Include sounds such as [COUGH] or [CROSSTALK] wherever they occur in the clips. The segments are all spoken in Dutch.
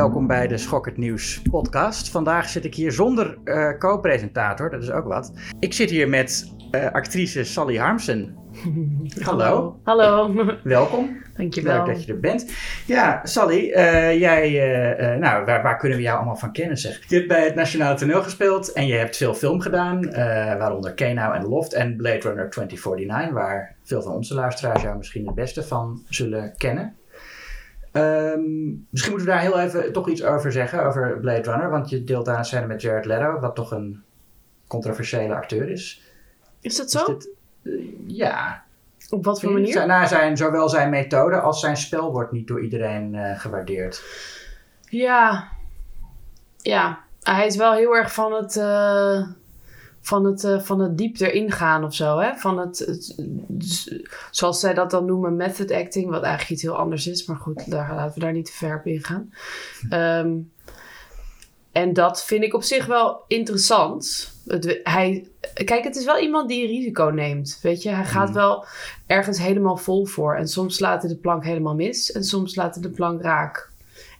welkom bij de Schokkend Nieuws podcast. Vandaag zit ik hier zonder uh, co-presentator, dat is ook wat. Ik zit hier met uh, actrice Sally Harmsen. [LAUGHS] Hallo. Hallo. Welkom. Dankjewel. Leuk dat je er bent. Ja, Sally, uh, jij, nou, waar, waar, kunnen we jou allemaal van kennen zeg? Je hebt bij het Nationale Toneel gespeeld en je hebt veel film gedaan, waaronder Kenau en Loft en Blade Runner 2049, waar veel van onze luisteraars jou misschien het beste van zullen kennen. Um, misschien moeten we daar heel even toch iets over zeggen, over Blade Runner. Want je deelt daar een scène met Jared Leto, wat toch een controversiële acteur is. Is dat zo? Is uh, ja. Op wat voor manier? Zijn, nou, zijn, zowel zijn methode als zijn spel wordt niet door iedereen uh, gewaardeerd. Ja. Ja. Hij is wel heel erg van het... Uh van het, uh, van het diep erin gaan of zo. Hè? Van het, het, zoals zij dat dan noemen, method acting, wat eigenlijk iets heel anders is. Maar goed, daar, laten we daar niet te ver op ingaan. Um, en dat vind ik op zich wel interessant. Het, hij, kijk, het is wel iemand die risico neemt. Weet je, hij gaat mm. wel ergens helemaal vol voor. En soms laat hij de plank helemaal mis. En soms laat hij de plank raak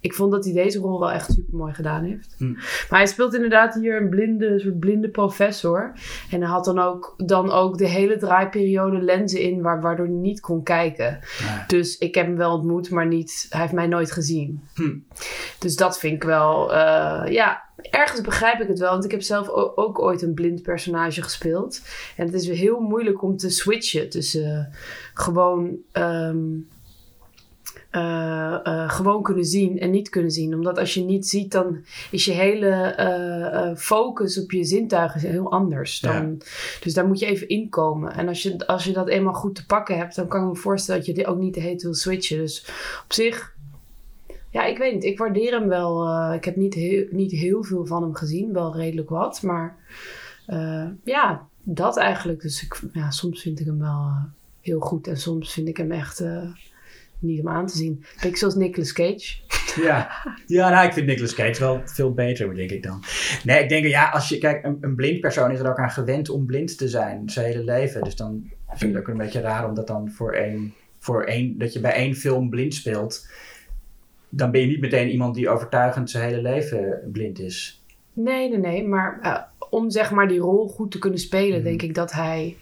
ik vond dat hij deze rol wel echt super mooi gedaan heeft. Hm. Maar hij speelt inderdaad hier een blinde, soort blinde professor. En hij had dan ook, dan ook de hele draaiperiode lenzen in, waardoor hij niet kon kijken. Dus ik heb hem wel ontmoet, maar niet, hij heeft mij nooit gezien. Hm. Dus dat vind ik wel, uh, ja, ergens begrijp ik het wel. Want ik heb zelf ook ooit een blind personage gespeeld. En het is heel moeilijk om te switchen tussen uh, gewoon. Um, uh, uh, gewoon kunnen zien en niet kunnen zien. Omdat als je niet ziet, dan is je hele uh, focus op je zintuigen heel anders. Dan, Dus daar moet je even inkomen. En als je, als je dat eenmaal goed te pakken hebt, dan kan ik me voorstellen dat je ook niet te heet wil switchen. Dus op zich, ja, ik weet niet. Ik waardeer hem wel. ik heb niet heel, niet heel veel van hem gezien, wel redelijk wat. Maar ja, dat eigenlijk. Dus ik, ja, soms vind ik hem wel heel goed en soms vind ik hem echt niet om aan te zien. Ik zoals Nicolas Cage. Ja, ja nou, ik vind Nicolas Cage wel veel beter, denk ik dan. Nee, ik denk, ja, als je, kijk, een, een blind persoon is er ook aan gewend om blind te zijn, zijn hele leven. Dus dan vind ik het ook een beetje raar om dat dan voor één, voor één, dat je bij één film blind speelt. Dan ben je niet meteen iemand die overtuigend zijn hele leven blind is. Nee, nee, nee. Maar uh, om zeg maar die rol goed te kunnen spelen, mm. denk ik dat hij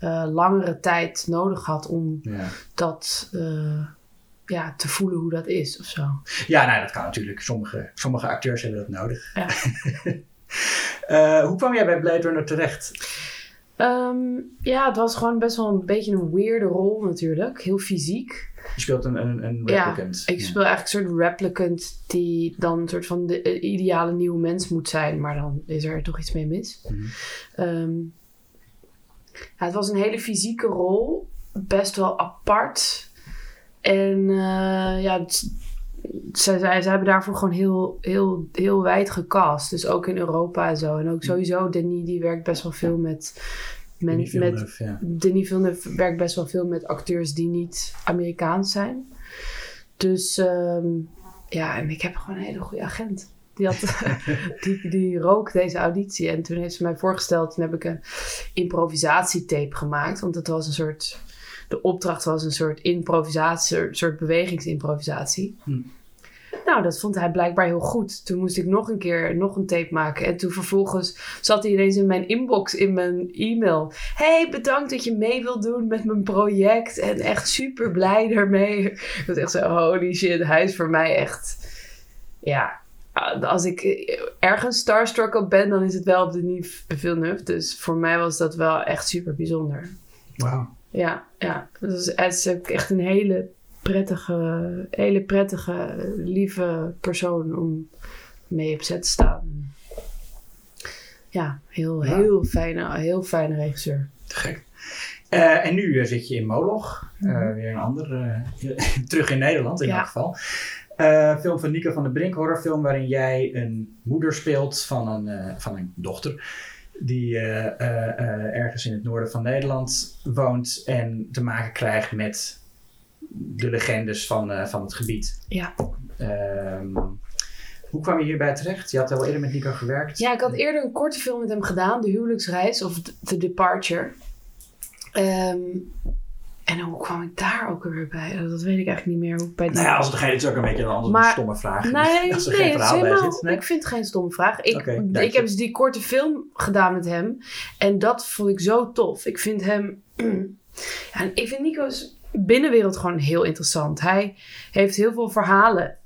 uh, langere tijd nodig had om ja. dat uh, ja, te voelen hoe dat is of zo. Ja, nou, dat kan natuurlijk. Sommige, sommige acteurs hebben dat nodig. Ja. uh, [LAUGHS] hoe kwam jij bij Blade Runner terecht? Um, ja, het was gewoon best wel een beetje een weirde rol natuurlijk. Heel fysiek. Je speelt een, een, een replicant. Ja, ik speel eigenlijk een soort replicant die dan een soort van de ideale nieuwe mens moet zijn. Maar dan is er toch iets mee mis. Mm -hmm. um, ja, het was een hele fysieke rol. Best wel apart. En uh, ja, ze, ze, ze, hebben daarvoor gewoon heel, heel, heel wijd gecast. Dus ook in Europa en zo. En ook sowieso, Denis die werkt best wel veel met... met Denis Villeneuve, met, ja. Denis Villeneuve werkt best wel veel met acteurs die niet Amerikaans zijn. Dus um, ja, en ik heb gewoon een hele goede agent. Die, had, [LAUGHS] die, die rook deze auditie. En toen heeft ze mij voorgesteld. Toen heb ik een improvisatietape gemaakt. Want het was een soort. De opdracht was een soort improvisatie, een soort bewegingsimprovisatie. Hm. Nou, dat vond hij blijkbaar heel goed. Toen moest ik nog een keer nog een tape maken. En toen vervolgens zat hij ineens in mijn inbox, in mijn e-mail. Hey, bedankt dat je mee wilt doen met mijn project. En echt super blij daarmee. Ik was echt zo, holy shit, hij is voor mij echt... Ja, als ik ergens starstruck op ben, dan is het wel op de Nief Villeneuve. Dus voor mij was dat wel echt super bijzonder. Wauw. Ja, ja. Dus het is ook echt een hele prettige, hele prettige, lieve persoon om mee op set te staan. Ja, heel, heel, fijne, heel fijne regisseur. Gek. Uh, en nu uh, zit je in Moloch, uh, weer een ander, [LAUGHS] terug in Nederland in ja. elk geval. Film van Nico van der Brink, horrorfilm waarin jij een moeder speelt van een, van een dochter. Die uh, ergens in het noorden van Nederland woont en te maken krijgt met de legendes van, van het gebied. Ja. Ehm, hoe kwam je hierbij terecht? Je had al eerder met Nico gewerkt. Ja, ik had eerder een korte film met hem gedaan, De Huwelijksreis of The Departure. Um, en hoe kwam ik daar ook weer bij? Dat weet ik eigenlijk niet meer. Hoe ik bij die... Nou ja, als het geen is ook een beetje een andere Maar- stomme vraag. Nee, [LAUGHS] als er nee, geen verhaal bij zit. Nee? ik vind het geen stomme vraag. Ik, ik je. heb dus die korte film gedaan met hem. En dat vond ik zo tof. Ik vind hem... [CLEARS THROAT] ja, en ik vind Nico's binnenwereld gewoon heel interessant. Hij heeft heel veel verhalen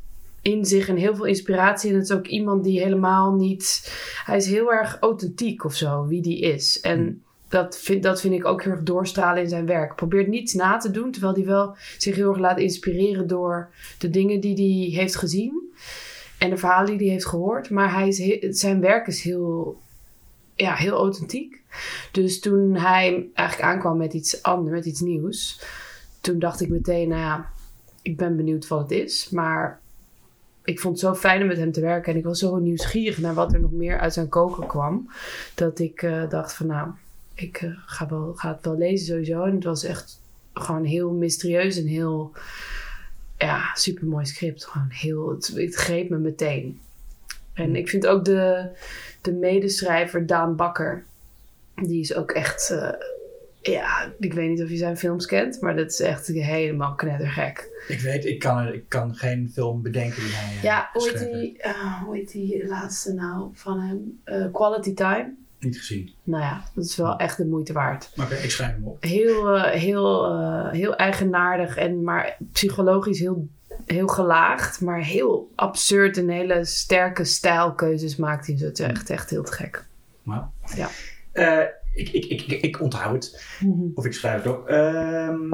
in zich en heel veel inspiratie. En het is ook iemand die helemaal niet... Hij is heel erg authentiek of zo, wie die is. En Hmm. Dat, vind, dat vind ik ook heel erg doorstralen in zijn werk. Probeert niets na te doen, terwijl hij wel zich heel erg laat inspireren door de dingen die hij heeft gezien. En de verhalen die hij heeft gehoord. Maar hij zijn werk is heel, ja, heel authentiek. Dus toen hij eigenlijk aankwam met iets anders, met iets nieuws. Toen dacht ik meteen, nou ja, ik ben benieuwd wat het is. Maar ik vond het zo fijn om met hem te werken. En ik was zo nieuwsgierig naar wat er nog meer uit zijn koker kwam. Dat ik eh, dacht van nou, ik eh, ga, wel, ga het wel lezen sowieso. En het was echt gewoon heel mysterieus en heel ja, super mooi script. Gewoon heel, het, het greep me meteen. En ik vind ook de, de medeschrijver Daan Bakker, die is ook echt, eh, ja, ik weet niet of je zijn films kent, maar dat is echt helemaal knettergek. Ik weet, ik kan, ik kan geen film bedenken die hij eh, Ja, hoe heet, die, hoe heet die laatste nou van hem? Quality Time. Niet gezien. Nou ja, dat is wel echt de moeite waard. Oké, ik schrijf hem op. Heel, eh, heel, eh, heel eigenaardig en maar psychologisch heel, heel gelaagd, maar heel absurd en hele sterke stijlkeuzes maakt hij. Het is echt, echt heel te gek. Ja. Eh, ik, ik, ik, ik, onthoud het. Of ik schrijf het op. Ehm,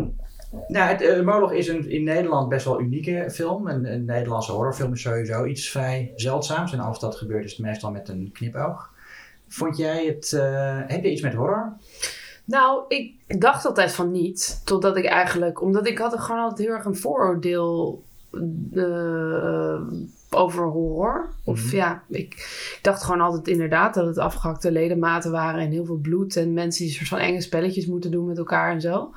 nou, het, Moloch is een, in Nederland best wel unieke film. Een, een Nederlandse horrorfilm is sowieso iets vrij zeldzaams. En als dat gebeurt is het meestal met een knipoog. Vond jij het... eh, heb je iets met horror? Nou, ik dacht altijd van niet. Totdat ik eigenlijk, omdat ik had er gewoon altijd heel erg een vooroordeel eh, over horror. Of Mhm. ja, ik, ik dacht gewoon altijd inderdaad dat het afgehakte ledematen waren en heel veel bloed en mensen die soort van enge spelletjes moeten doen met elkaar en zo.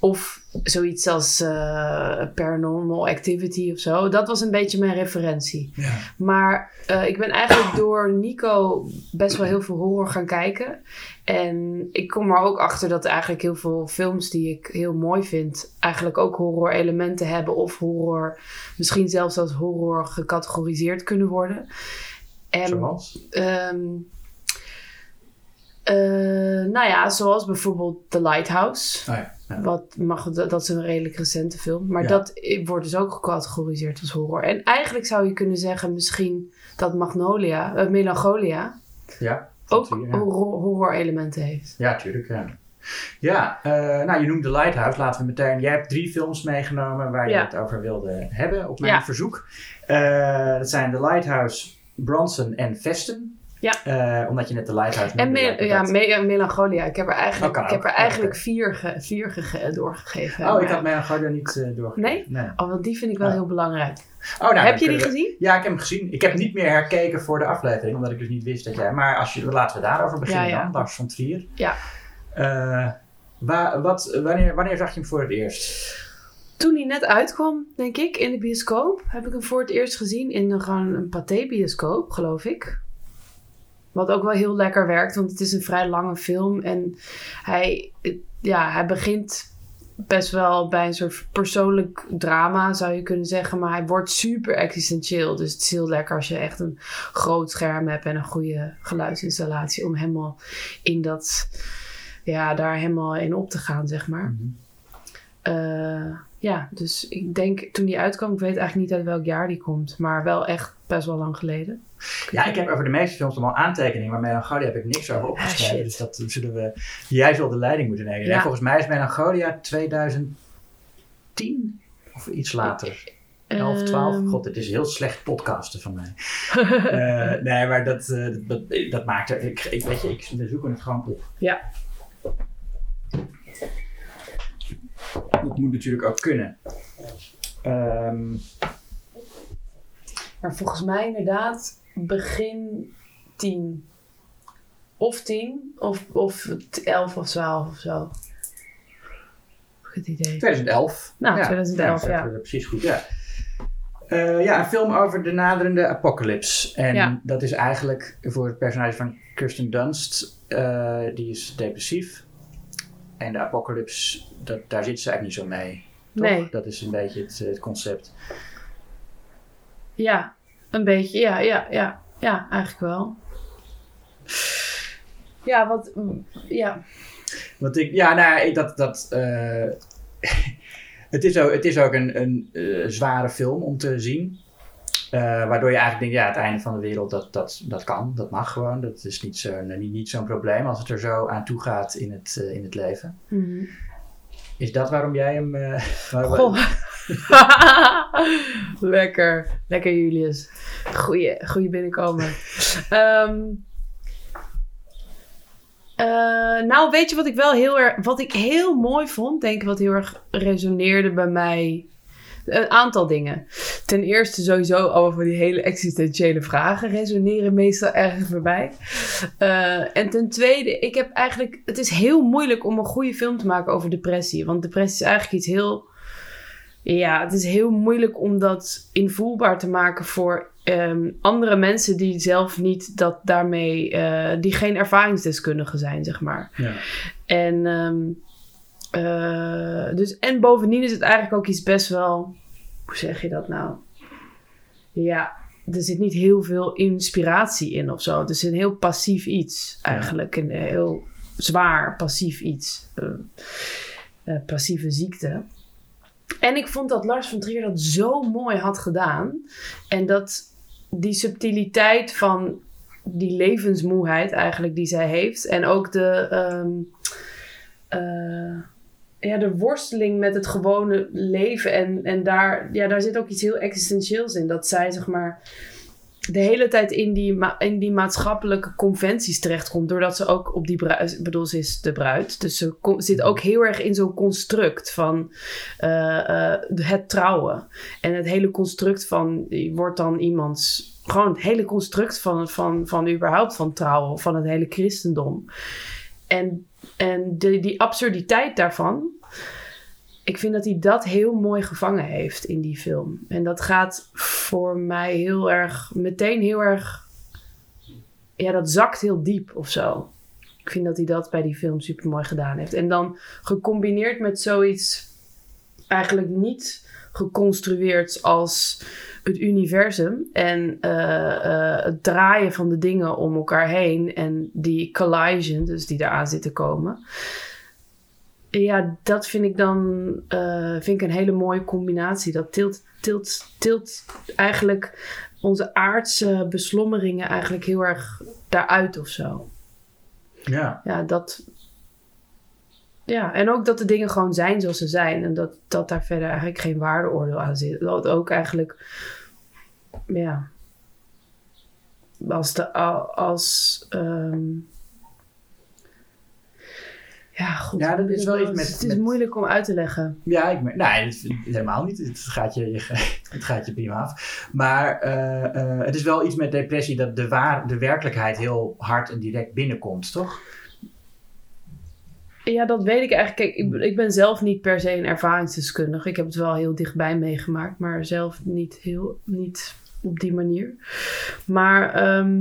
Of zoiets als eh, paranormal activity of zo. Dat was een beetje mijn referentie. Ja. Maar eh, ik ben eigenlijk door Nico best wel heel veel horror gaan kijken. En ik kom er ook achter dat eigenlijk heel veel films die ik heel mooi vind, eigenlijk ook horror elementen hebben. Of horror, misschien zelfs als horror gecategoriseerd kunnen worden. En, Zoals? eh, nou ja, zoals bijvoorbeeld The Lighthouse. Oh ja. Ja. Wat mag, dat is een redelijk recente film. Maar Ja. dat wordt dus ook gecategoriseerd als horror. En eigenlijk zou je kunnen zeggen misschien dat Magnolia, eh, Melancholia, Ja, ook zie je, ja. horror, horror elementen heeft. Ja, tuurlijk. Ja, ja eh, nou, je noemde Lighthouse. Laten we meteen... Jij hebt drie films meegenomen waar je het over wilde hebben op mijn verzoek. Eh, dat zijn The Lighthouse, Bronson en Vesten. Ja. Eh, omdat je net The Lighthouse En me- lijkt me ja, me- eh, Melancholia. Ik heb er eigenlijk, Oh, kan ik heb er eigenlijk vier, ge- vier gege- doorgegeven. Oh, ik had Melancholia niet eh doorgegeven. Nee? nee. Oh, want die vind ik wel Ah. heel belangrijk. Oh, nou, heb je die we- gezien? Ja, ik heb hem gezien. Ik heb niet meer herkeken voor de aflevering, omdat ik dus niet wist dat jij... Maar als je, laten we daarover beginnen Ja, dan, Lars van Trier. Ja. Eh, wa- wat, wanneer, wanneer zag je hem voor het eerst? Toen hij net uitkwam, denk ik, in de bioscoop, heb ik hem voor het eerst gezien in een, gewoon een pathé-bioscoop, geloof ik. Wat ook wel heel lekker werkt, want het is een vrij lange film. En hij, ja, hij begint best wel bij een soort persoonlijk drama, zou je kunnen zeggen. Maar hij wordt super existentieel. Dus het is heel lekker als je echt een groot scherm hebt en een goede geluidsinstallatie om helemaal in dat, ja, daar helemaal in op te gaan, zeg maar. Eh, ja, dus ik denk toen die uitkwam, ik weet eigenlijk niet uit welk jaar die komt, maar wel echt best wel lang geleden. Ja, ik heb over de meeste films allemaal aantekeningen, maar Melancholia heb ik niks over opgeschreven. shit. dus dat zullen we... Jij zult de leiding moeten nemen. Ja. En volgens mij is Melancholia 2010 of iets later. 11, 12. Ehm, God, het is heel slecht podcasten van mij. [LAUGHS] Eh, nee, maar dat, eh, dat, dat maakt er... Ik, ik, weet je, ik, we zoeken het gewoon op. Ja. Dat moet natuurlijk ook kunnen. Ehm, Maar volgens mij inderdaad begin 10. Of 10, of, of 11 of 12 of zo. Heb ik het idee. 2011. Nou, 2011, dat- ja. Precies goed, ja. Eh, ja, een film over de naderende apocalypse. En Ja. dat is eigenlijk voor het personage van Kirsten Dunst. eh, die is depressief. en de apocalypse, dat, daar zitten ze eigenlijk niet zo mee. Toch? Nee. Dat is een beetje het, het concept. Ja, een beetje. Ja, ja, ja. Ja, eigenlijk wel. Ja, wat... Ja. Want ik, ja, nou, ja, ik- dat, dat, eh, [LAUGHS] het, is ook, het is ook een, een eh, zware film om te zien. Eh, waardoor je eigenlijk denkt, ja, het einde van de wereld, dat, dat, dat kan, dat mag gewoon. Dat is niet zo'n niet, niet zo'n probleem als het er zo aan toe gaat in het, in het leven. Mhm. Is dat waarom jij hem... [LAUGHS] Goh. [LAUGHS] [LAUGHS] Lekker. Lekker, Julius. Goeie, goeie binnenkomen. Ehm, eh, nou, weet je wat ik wel heel erg... Wat ik heel mooi vond, denk ik, wat heel erg resoneerde bij mij... Een aantal dingen. Ten eerste sowieso over die hele existentiële vragen resoneren meestal erg bij mij. Eh, en ten tweede, ik heb eigenlijk... Het is heel moeilijk om een goede film te maken over depressie. Want depressie is eigenlijk iets heel... Ja, het is heel moeilijk om dat invoelbaar te maken voor ehm, andere mensen die zelf niet dat daarmee, eh, die geen ervaringsdeskundigen zijn, zeg maar. Ja. En, ehm, eh, dus, en bovendien is het eigenlijk ook iets best wel, hoe zeg je dat nou? Ja, er zit niet heel veel inspiratie in of zo. Het is een heel passief iets eigenlijk. Een heel zwaar passief iets. Eh, eh, passieve ziekte. En ik vond dat Lars van Trier dat zo mooi had gedaan. En dat die subtiliteit van die levensmoeheid eigenlijk die zij heeft. En ook de, ehm, eh, ja, de worsteling met het gewone leven. En, en daar, ja, daar zit ook iets heel existentieels in. Dat zij zeg maar de hele tijd in die, in die maatschappelijke conventies terechtkomt. Doordat ze ook op die bruid... Is de bruid. Dus ze zit ook heel erg in zo'n construct van eh, eh, het trouwen. En het hele construct van... Je wordt dan iemands... Gewoon het hele construct van, van, van überhaupt van trouwen. Van het hele christendom. En, en die absurditeit daarvan... Ik vind dat hij dat heel mooi gevangen heeft in die film. En dat gaat voor mij heel erg, meteen heel erg, ja, dat zakt heel diep of zo. Ik vind dat hij dat bij die film super mooi gedaan heeft. En dan gecombineerd met zoiets eigenlijk niet geconstrueerd als het universum en eh, eh, het draaien van de dingen om elkaar heen en die collision, dus die eraan zit te komen. Ja, dat vind ik dan eh, vind ik een hele mooie combinatie. Dat tilt, tilt, tilt eigenlijk onze aardse beslommeringen eigenlijk heel erg daaruit of zo. Ja. Ja, dat. Ja, en ook dat de dingen gewoon zijn zoals ze zijn. En dat, dat daar verder eigenlijk geen waardeoordeel aan zit. Dat ook eigenlijk. Ja. Als de. Als. ehm, ja, goed. Ja, dat is wel iets met- Het is met- moeilijk om uit te leggen. Ja, ik, nee, het, helemaal niet. Het gaat je, je, [LAUGHS] het gaat je prima af. Maar eh, eh, het is wel iets met depressie dat de, waar, de werkelijkheid heel hard en direct binnenkomt, toch? Ja, dat weet ik eigenlijk. Kijk, ik, ik ben zelf niet per se een ervaringsdeskundige. Ik heb het wel heel dichtbij meegemaakt, maar zelf niet heel niet op die manier. Maar ehm,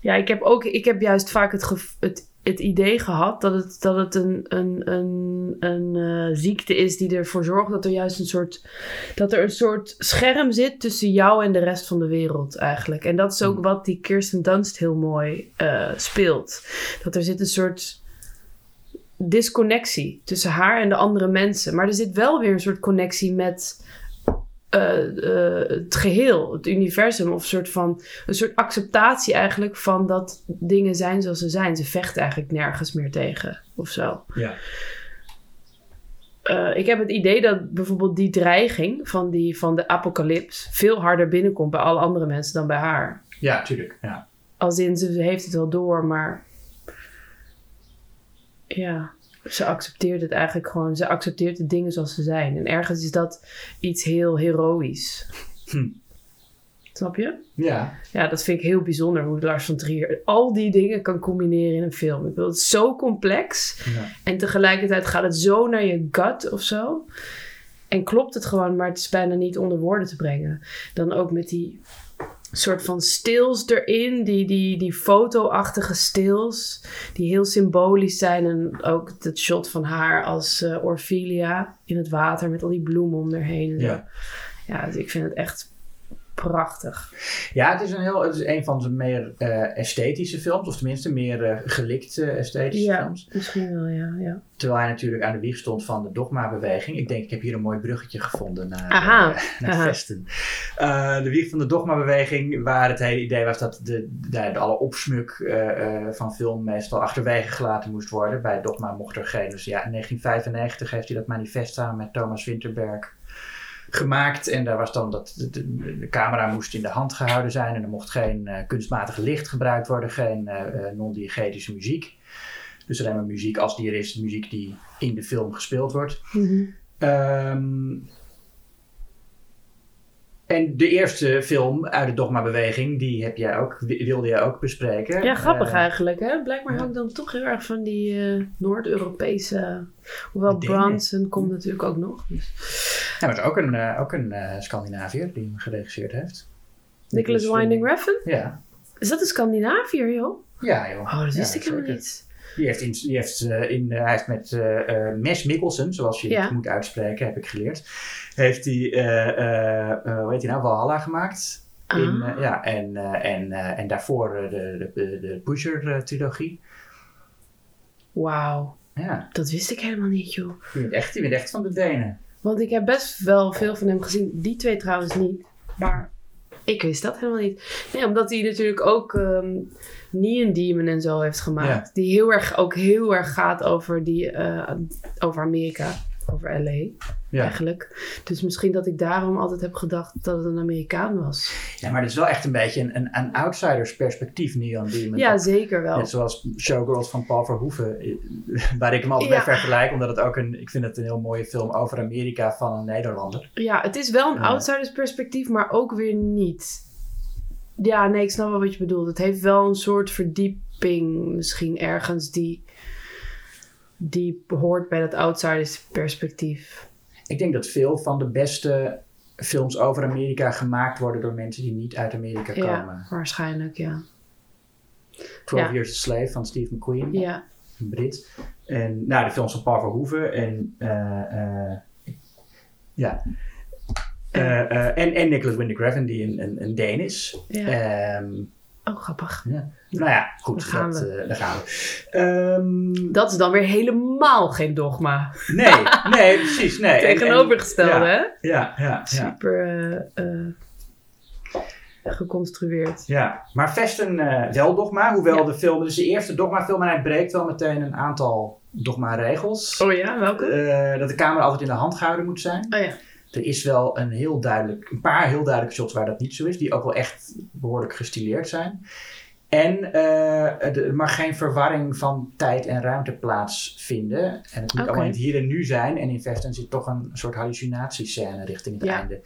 ja, ik heb ook, ik heb juist vaak het, het, het idee gehad dat het, dat het een, een, een, een eh, ziekte is die ervoor zorgt dat er juist een soort, dat er een soort scherm zit tussen jou en de rest van de wereld eigenlijk. En dat is ook wat die Kirsten Dunst heel mooi eh, speelt. Dat er zit een soort disconnectie tussen haar en de andere mensen. Maar er zit wel weer een soort connectie met het geheel, het universum. Of een soort van een soort acceptatie eigenlijk van dat dingen zijn zoals ze zijn. Ze vecht eigenlijk nergens meer tegen of zo. Ja. Eh, ik heb het idee dat bijvoorbeeld die dreiging van, die, van de apocalyps veel harder binnenkomt bij alle andere mensen dan bij haar. Ja, tuurlijk. Ja. Als in, ze heeft het wel door, maar ja, ze accepteert het eigenlijk gewoon. Ze accepteert de dingen zoals ze zijn. En ergens is dat iets heel heroïs. Hm. Snap je? ja. Ja, dat vind ik heel bijzonder hoe Lars van Trier al die dingen kan combineren in een film. Ik wil het is zo complex ja. en tegelijkertijd gaat het zo naar je gut of zo. En klopt het gewoon, maar het is bijna niet onder woorden te brengen. Dan ook met die, soort van stils erin. Die, die, die fotoachtige stils. Die heel symbolisch zijn. En ook het shot van haar als uh, Orphelia in het water met al die bloemen om erheen. Ja. ja, dus ik vind het echt prachtig. Ja, het is een, heel, het is een van de meer uh, esthetische films, of tenminste meer uh, gelikte esthetische ja, films. Misschien wel, ja, ja. Terwijl hij natuurlijk aan de wieg stond van de dogma-beweging. Ik denk, ik heb hier een mooi bruggetje gevonden naar, Aha. Uh, [LAUGHS] naar Aha. Vesten. de wieg van de dogma-beweging, waar het hele idee was dat de, de, de alle opsmuk van film meestal achterwege gelaten moest worden. Bij dogma mocht er geen. Dus ja, in 1995 heeft hij dat manifest samen met Thomas Winterberg gemaakt. En daar was dan dat de, de, de, camera moest in de hand gehouden zijn. En er mocht geen uh, kunstmatig licht gebruikt worden, geen uh, non-diegetische muziek. Dus alleen maar muziek als die er is, muziek die in de film gespeeld wordt. Mm -hmm. um, en de eerste film uit de Dogma-beweging, die heb jij ook, wilde jij ook bespreken. Ja, grappig uh, eigenlijk. Hè? Blijkbaar hou ik dan toch heel erg van die uh, Noord-Europese... Hoewel Bronson komt natuurlijk ook nog. Dus. Ja, maar het is ook een, uh, ook een Scandinaviër die hem geregisseerd heeft. Nicholas Winding Refn? Ja. Is dat een Scandinaviër, joh? Ja, joh. Oh, dat wist ja, ik helemaal niet. Die heeft in, die heeft, uh, in, uh, hij heeft met uh, Mes Mikkelsen, zoals je Ja. het moet uitspreken, heb ik geleerd. Heeft hij, hoe heet hij nou, Valhalla gemaakt. In, Ah. ja, en, en, en daarvoor de, de, de, Pusher-trilogie. Wauw, Ja, dat wist ik helemaal niet, joh. die bent echt, die bent echt van de Denen. Want ik heb best wel veel van hem gezien. Die twee trouwens niet. Maar ik wist dat helemaal niet. Nee, omdat hij natuurlijk ook ehm Neon Demon en zo heeft gemaakt. Die heel erg, ook heel erg gaat over, die, eh, over Amerika. Over LA Ja. eigenlijk. Dus misschien dat ik daarom altijd heb gedacht dat het een Amerikaan was. ja, maar het is wel echt een beetje een, een, een outsiders perspectief, Neon Demon. Ja, zeker wel. Net zoals Showgirls van Paul Verhoeven, eh, waar ik hem altijd Ja. mee vergelijk, omdat het ook een, ik vind het een heel mooie film over Amerika van een Nederlander. Ja, het is wel een Ja. outsiders perspectief, maar ook weer niet. Ja, nee, ik snap wel wat je bedoelt. Het heeft wel een soort verdieping misschien ergens die, die hoort bij dat outsiders perspectief. Ik denk dat veel van de beste films over Amerika gemaakt worden door mensen die niet uit Amerika Ja, komen. waarschijnlijk, ja. 12 Ja. Years a Slave van Steve McQueen, Ja, een Brit. En nou, de films van Paul Verhoeven en eh, eh, ja. Eh, en, en Nicholas Winding Refn, die een, een, een Deen is. ja. Ehm, oh, grappig. ja. Nou ja, goed, Daar gaan dat, we. eh, daar gaan we. Ehm, Dat is dan weer helemaal geen dogma. nee, nee, precies. Nee. [LAUGHS] En- en- Tegenovergestelde, hè? Ja, ja, ja. Super eh, eh, geconstrueerd. Ja, maar Vesten wel dogma, hoewel Ja. de film, dus de eerste dogma-film, en hij breekt wel meteen een aantal dogma-regels. Oh ja, welke? Dat de camera altijd in de hand gehouden moet zijn. Oh ja. Er is wel een heel duidelijk, een paar heel duidelijke shots waar dat niet zo is, die ook wel echt behoorlijk gestileerd zijn. En eh, er mag geen verwarring van tijd en ruimte plaatsvinden. En het moet allemaal in het hier en nu zijn. En in Vesten zit toch een soort hallucinatiescène richting het Ja. einde.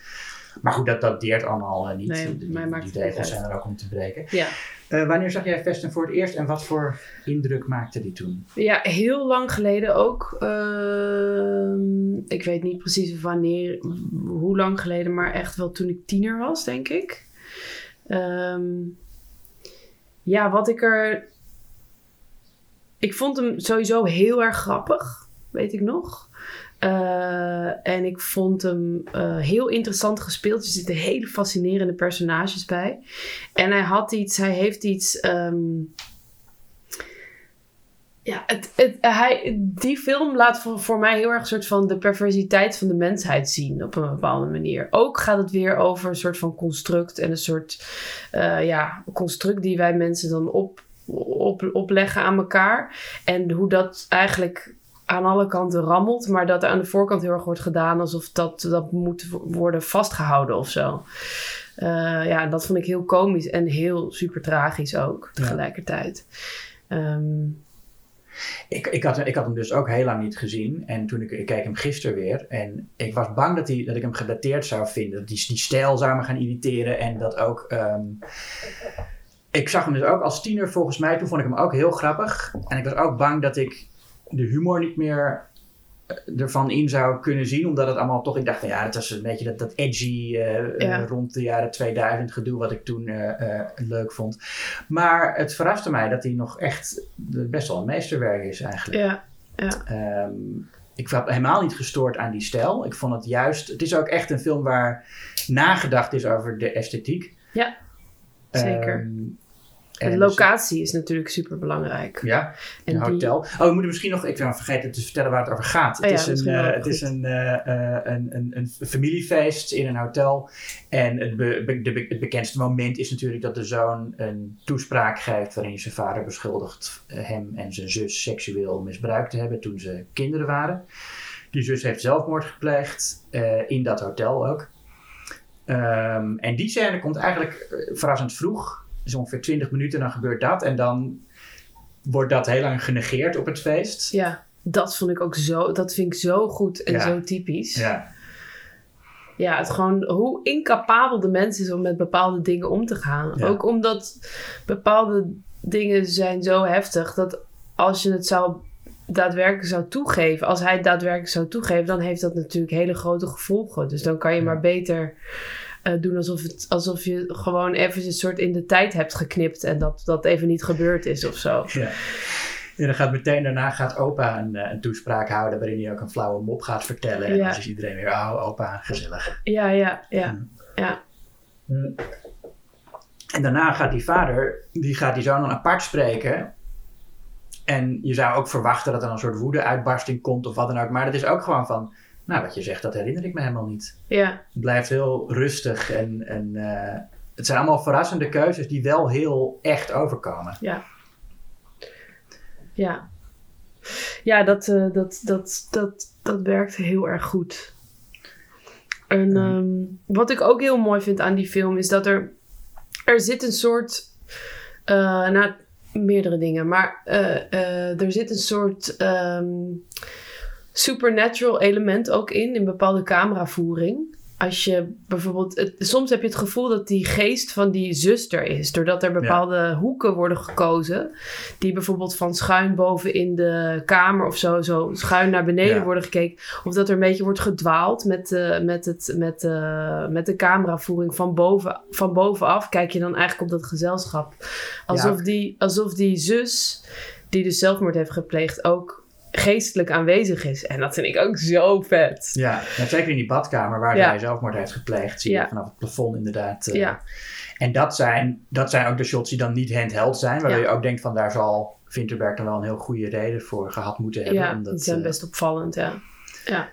Maar goed, dat, dat deert allemaal eh, niet. Nee, die, die regels uit. zijn er ook om te breken. Ja. Eh, wanneer zag jij Vesten voor het eerst en wat voor indruk maakte die toen? Ja, heel lang geleden ook. Ehm, ik weet niet precies wanneer, hoe lang geleden, maar echt wel toen ik tiener was, denk ik. Ehm, ja, wat ik er. Ik vond hem sowieso heel erg grappig, weet ik nog. Eh, en ik vond hem eh, heel interessant gespeeld. Er zitten hele fascinerende personages bij. En hij had iets, hij heeft iets. ehm, ja, het, hij, die film laat voor, voor mij heel erg een soort van de perversiteit van de mensheid zien op een bepaalde manier. Ook gaat het weer over een soort van construct en een soort eh, ja, construct die wij mensen dan op, op, opleggen aan elkaar. En hoe dat eigenlijk aan alle kanten rammelt, maar dat er aan de voorkant heel erg wordt gedaan alsof dat, dat moet worden vastgehouden of zo. Eh, ja, dat vond ik heel komisch en heel super tragisch ook tegelijkertijd. Ehm, Ik, ik, had, ik had hem dus ook heel lang niet gezien. En toen ik, ik keek hem gisteren weer. En ik was bang dat, hij, dat ik hem gedateerd zou vinden. Dat die, die stijl zou me gaan irriteren. En dat ook... ehm, ik zag hem dus ook als tiener volgens mij. Toen vond ik hem ook heel grappig. En ik was ook bang dat ik de humor niet meer ervan in zou kunnen zien. Omdat het allemaal toch, ik dacht van ja, het was een beetje dat, dat edgy eh, eh, Ja. rond de jaren 2000 gedoe wat ik toen eh, eh, leuk vond. Maar het verraste mij dat hij nog echt best wel een meesterwerk is eigenlijk. Ja, Ehm, ik was helemaal niet gestoord aan die stijl. Ik vond het juist, het is ook echt een film waar nagedacht is over de esthetiek. Ja, zeker. Ehm, de en locatie is natuurlijk super belangrijk. ja, En een die- hotel. Oh, we moeten misschien nog, ik ben vergeten te vertellen waar het over gaat. Het Oh ja, is, een, eh, het goed. is een, eh, eh, een, een, een familiefeest in een hotel. En het, be- be- de be- het bekendste moment is natuurlijk dat de zoon een toespraak geeft waarin zijn vader beschuldigt eh, hem en zijn zus seksueel misbruikt te hebben toen ze kinderen waren. Die zus heeft zelfmoord gepleegd, eh, in dat hotel ook. Ehm, en die scène komt eigenlijk eh, verrassend vroeg. Dus ongeveer 20 minuten, dan gebeurt dat. En dan wordt dat heel lang genegeerd op het feest. Ja, dat vond ik ook zo, dat vind ik zo goed en Ja. zo typisch. Ja, Ja, het gewoon hoe incapabel de mens is om met bepaalde dingen om te gaan. Ja. Ook omdat bepaalde dingen zijn zo heftig dat als je het zou daadwerkelijk zou toegeven, als hij het daadwerkelijk zou toegeven, dan heeft dat natuurlijk hele grote gevolgen. Dus dan kan je maar beter eh, doen alsof, het, alsof je gewoon even een soort in de tijd hebt geknipt en dat dat even niet gebeurd is of zo. ja. En dan gaat meteen daarna gaat opa een, eh, een toespraak houden waarin hij ook een flauwe mop gaat vertellen. En Ja. dan is iedereen weer, oh opa, gezellig. Ja, ja, ja. ja. En daarna gaat die vader, die gaat die zoon dan apart spreken. En je zou ook verwachten dat er een soort woede-uitbarsting komt of wat dan ook. Maar het is ook gewoon van, nou wat je zegt, dat herinner ik me helemaal niet. ja. Het blijft heel rustig en, en eh, het zijn allemaal verrassende keuzes die wel heel echt overkomen. Ja. Ja. Ja, dat, eh, dat, dat, dat, dat werkt heel erg goed. En ehm, wat ik ook heel mooi vind aan die film is dat er... Er zit een soort... eh nou, meerdere dingen. Maar er zit een soort... ehm, supernatural element ook in, in bepaalde cameravoering. Als je bijvoorbeeld, het- soms heb je het gevoel dat die geest van die zuster is, doordat er bepaalde hoeken worden gekozen, die bijvoorbeeld van schuin boven in de kamer of zo, zo schuin naar beneden Ja. worden gekeken, of dat er een beetje wordt gedwaald met, de met, het, met, de met de cameravoering van, boven, van bovenaf, kijk je dan eigenlijk op dat gezelschap. Alsof, die, alsof die zus, die dus zelfmoord heeft gepleegd, ook geestelijk aanwezig is. En dat vind ik ook zo vet. Ja, zeker in die badkamer waar Ja. hij zelfmoord heeft gepleegd, zie je Ja. vanaf het plafond inderdaad. eh, Ja. En dat zijn, dat zijn ook de shots die dan niet handheld zijn, waardoor je ook denkt van daar zal Vinterberg dan wel een heel goede reden voor gehad moeten hebben. Ja, omdat, die zijn eh, best opvallend, ja. ja.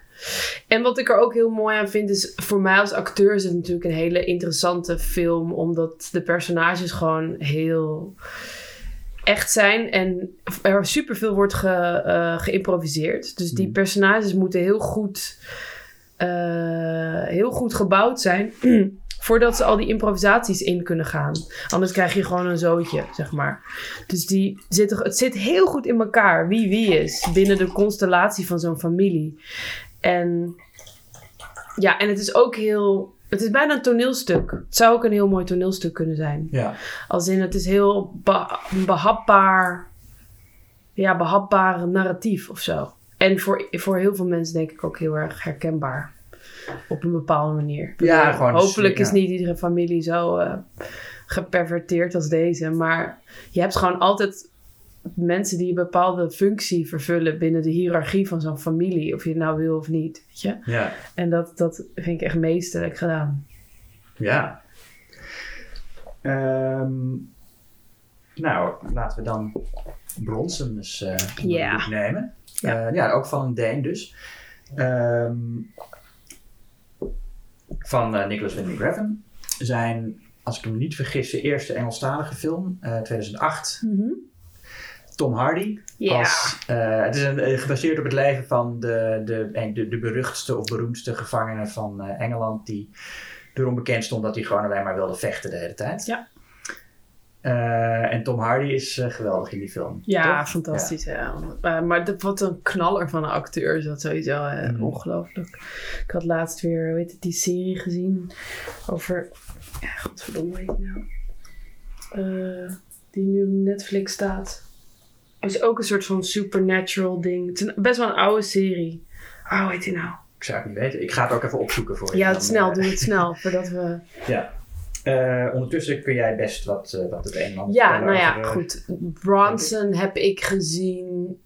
En wat ik er ook heel mooi aan vind, is voor mij als acteur is het natuurlijk een hele interessante film, omdat de personages gewoon heel echt zijn en er superveel wordt ge, eh, geïmproviseerd. Dus die Mhm. personages moeten heel goed, eh, heel goed gebouwd zijn. [CLEARS THROAT] Voordat ze al die improvisaties in kunnen gaan. Anders krijg je gewoon een zootje, zeg maar. Dus die zitten, het zit heel goed in elkaar. Wie wie is. Binnen de constellatie van zo'n familie. En ja, en het is ook heel... Het is bijna een toneelstuk. Het zou ook een heel mooi toneelstuk kunnen zijn. Ja, Als in, het is heel be- behapbaar... Ja, behapbaar narratief of zo. En voor, voor heel veel mensen denk ik ook heel erg herkenbaar. Op een bepaalde manier. Ja, gewoon Hopelijk is ja. niet iedere familie zo eh, geperverteerd als deze. Maar je hebt gewoon altijd mensen die een bepaalde functie vervullen binnen de hiërarchie van zo'n familie. Of je het nou wil of niet. Weet je? ja, En dat, dat vind ik echt meesterlijk gedaan. ja. Ehm, nou, laten we dan de Ja. loep nemen. Ja. Eh, ja, ook van een Deen dus. Ehm, van eh, Nicholas Winding Refn. Zijn, als ik me niet vergis, de eerste Engelstalige film, eh 2008. Tom Hardy. Ja. Als, eh, het is een, eh, gebaseerd op het leven van de, de, een- de, de beruchtste of beroemdste gevangene van eh, Engeland. Die erom bekend stond dat hij gewoon alleen maar wilde vechten de hele tijd. Ja. Eh, en Tom Hardy is eh, geweldig in die film. Ja, toch? fantastisch. Ja. Eh, maar dat, wat een knaller van een acteur is dat sowieso. eh, Mhm. Ongelooflijk. Ik had laatst weer, heet het, die serie gezien over... Ja, godverdomme, die nou? Eh, die nu op Netflix staat. Het is ook een soort van supernatural ding. Het is een- best wel een oude serie. Oh, hoe heet nou? Ik zou het niet weten. Ik ga het ook even opzoeken voor je. Ja, Dan, snel, eh, doe het [LAUGHS] snel, voordat we... Ja. Eh, ondertussen kun jij best wat, eh, wat het een en ander Ja, nou ja, over, goed. Bronson heb ik gezien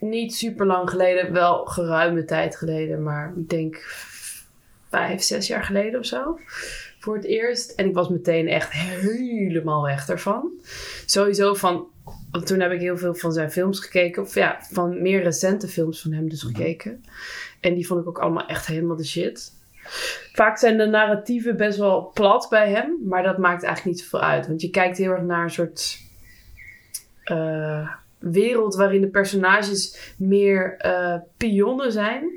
niet super lang geleden, wel geruime tijd geleden, maar ik denk vijf, zes jaar geleden of zo. Voor het eerst. En ik was meteen echt helemaal weg ervan. Sowieso van, want toen heb ik heel veel van zijn films gekeken. Of ja, van meer recente films van hem dus Mhm. gekeken. En die vond ik ook allemaal echt helemaal de shit. Vaak zijn de narratieven best wel plat bij hem, maar dat maakt eigenlijk niet zoveel uit. Want je kijkt heel erg naar een soort eh, wereld waarin de personages meer eh, pionnen zijn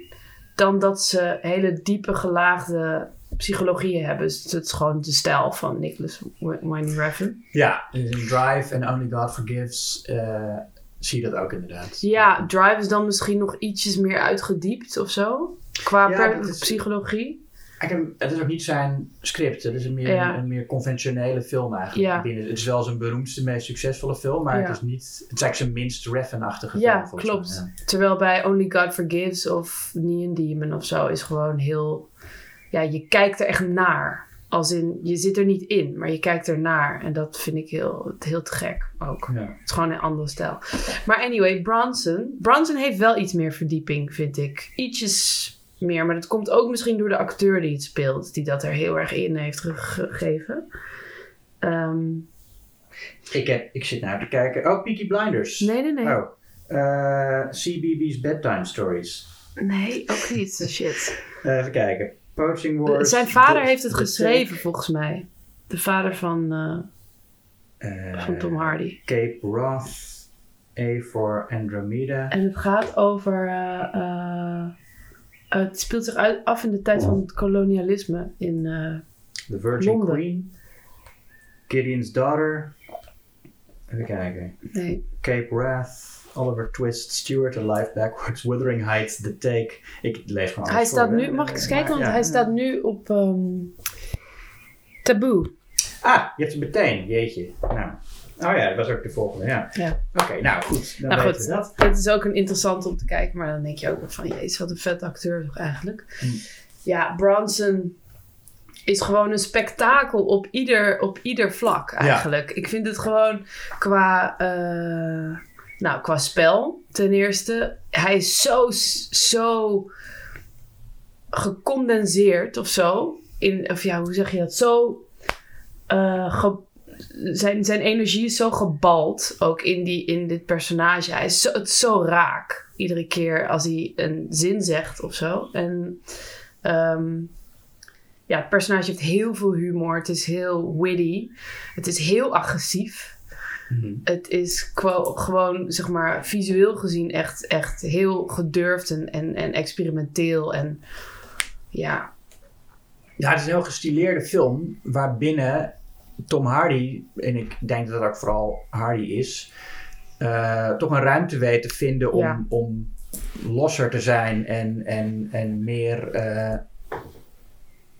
dan dat ze hele diepe gelaagde psychologieën hebben. Dus het is gewoon de stijl van Nicholas Winding Refn. Ja, in Drive en Only God Forgives eh, zie je dat ook inderdaad. Ja, Drive is dan misschien nog ietsjes meer uitgediept of zo. Qua Ja, dat is- psychologie. Ik heb- het is ook niet zijn script. Het is een meer, Ja. een meer conventionele film eigenlijk. Ja. Binnen, het is wel zijn beroemdste, meest succesvolle film, maar Ja. het is niet. Het is eigenlijk zijn minst Refn-achtige Ja, film. volgens klopt. Terwijl bij Only God Forgives of Neon Demon of zo is gewoon heel... Ja, je kijkt er echt naar. Als in, je zit er niet in, maar je kijkt er naar. En dat vind ik heel, heel te gek ook. Ja. Het is gewoon een andere stijl. Maar anyway, Bronson. Bronson heeft wel iets meer verdieping, vind ik. Ietsjes meer. Maar dat komt ook misschien door de acteur die het speelt. Die dat er heel erg in heeft ge- gegeven. Ehm, Ik, heb, ik zit nou te kijken. Oh, Peaky Blinders. nee, nee, nee. Oh. eh, CBB's Bedtime Stories. Nee, ook niet. Shit. Eh, even kijken. Poaching Wars. Zijn vader heeft het geschreven, volgens mij. De vader van, eh, Take, van Tom eh, Hardy. Cape Wrath. A for Andromeda. En het gaat over... eh, eh, het speelt zich uit, af in de tijd van het kolonialisme in... eh, The Virgin Londen. Queen. Gideon's Daughter. Even kijken. nee, Cape Wrath. Oliver Twist, Stewart, Alive Backwards, Wuthering Heights, The Take. Ik lees gewoon Hij alles staat voor, nu, hè. mag ik eens kijken? Want ja, hij staat nu op ehm Taboe. Ah, je hebt hem meteen, jeetje. Nou. Oh ja, dat was ook de volgende, ja. Ja. Oké, nou goed. Dan Nou weten goed, we dat. het is ook een interessant om te kijken, maar dan denk je ook wel van, jezus, wat een vet acteur toch eigenlijk. Hm. Ja, Bronson is gewoon een spektakel op ieder, op ieder vlak eigenlijk. Ik vind het gewoon qua, eh, nou, qua spel ten eerste. Hij is zo, zo gecondenseerd of zo. In, of ja, hoe zeg je dat? Zo eh, zijn, zijn energie is zo gebald, ook in, die, in dit personage. Hij is zo, het zo raak, iedere keer als hij een zin zegt of zo. En ehm, ja, het personage heeft heel veel humor. Het is heel witty. Het is heel agressief. Mhm. Het is gewoon, zeg maar, visueel gezien echt, echt heel gedurfd en, en, en experimenteel. En ja, Ja, het is een heel gestileerde film waarbinnen Tom Hardy, en ik denk dat dat ook vooral Hardy is, eh, toch een ruimte weet te vinden om, Ja. om losser te zijn en, en, en meer. eh,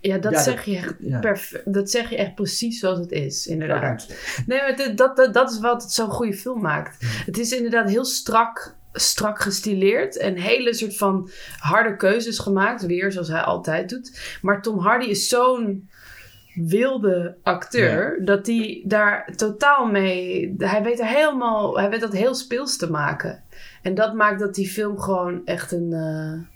ja dat Ja, zeg dat- je echt ja, dat zeg je echt precies zoals het is, inderdaad. Nee, maar dat, dat, dat is wat het zo'n goede film maakt. Het is inderdaad heel strak, strak gestileerd en hele soort van harde keuzes gemaakt, weer zoals hij altijd doet. Maar Tom Hardy is zo'n wilde acteur dat hij daar totaal mee. Hij weet er helemaal, hij weet dat heel speels te maken. En dat maakt dat die film gewoon echt een, eh,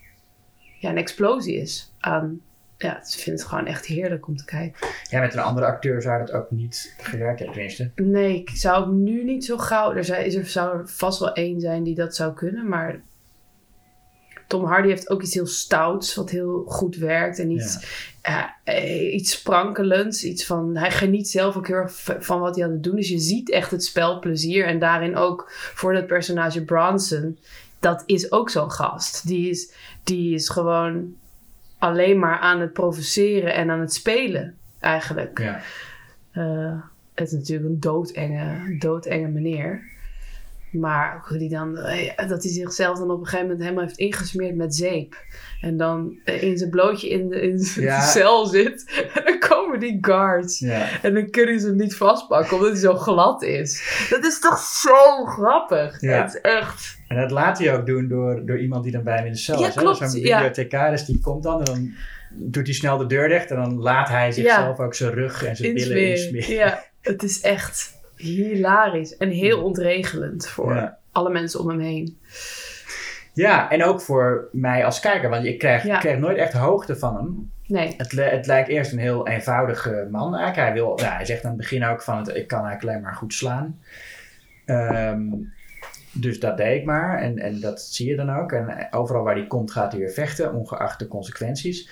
ja, een explosie is aan. Ja, ik vind het gewoon echt heerlijk om te kijken. Ja, met een andere acteur zou dat ook niet gewerkt hebben, tenminste. Nee, ik zou nu niet zo gauw. Er, zou, is er zou er vast wel één zijn die dat zou kunnen, maar. Tom Hardy heeft ook iets heel stouts, wat heel goed werkt. En iets, ja, eh, iets sprankelends. Iets van, hij geniet zelf ook heel erg van wat hij aan het doen is. Je ziet echt het spelplezier. En daarin ook voor dat personage Bronson. Dat is ook zo'n gast. Die is, die is gewoon alleen maar aan het provoceren en aan het spelen, eigenlijk. Ja. Eh, het is natuurlijk een doodenge, doodenge meneer. Maar hoe die dan, eh, dat hij zichzelf dan op een gegeven moment helemaal heeft ingesmeerd met zeep. En dan eh, in zijn blootje in, de, in zijn Ja. [LAUGHS] cel zit. En dan komen die guards. Ja. En dan kunnen ze hem niet vastpakken omdat hij zo glad is. Dat is toch zo grappig. Ja. Het is echt... En dat laat hij ook doen door, door iemand die dan bij hem in de cel is. klopt, Zo'n bibliothecaris die komt dan en dan doet hij snel de deur dicht. En dan laat hij zichzelf ook zijn rug en zijn billen insmeren. Ja, het is echt hilarisch. En heel ontregelend voor Ja. alle mensen om hem heen. Ja, en ook voor mij als kijker. Want ik Ja. ik kreeg nooit echt hoogte van hem. Nee. Het, het lijkt eerst een heel eenvoudige man. Eigenlijk. Hij, wil, ja, hij zegt aan het begin ook van... Het, ik kan eigenlijk alleen maar goed slaan. Ehm, dus dat deed ik maar. En, en dat zie je dan ook. En overal waar hij komt gaat hij weer vechten. Ongeacht de consequenties.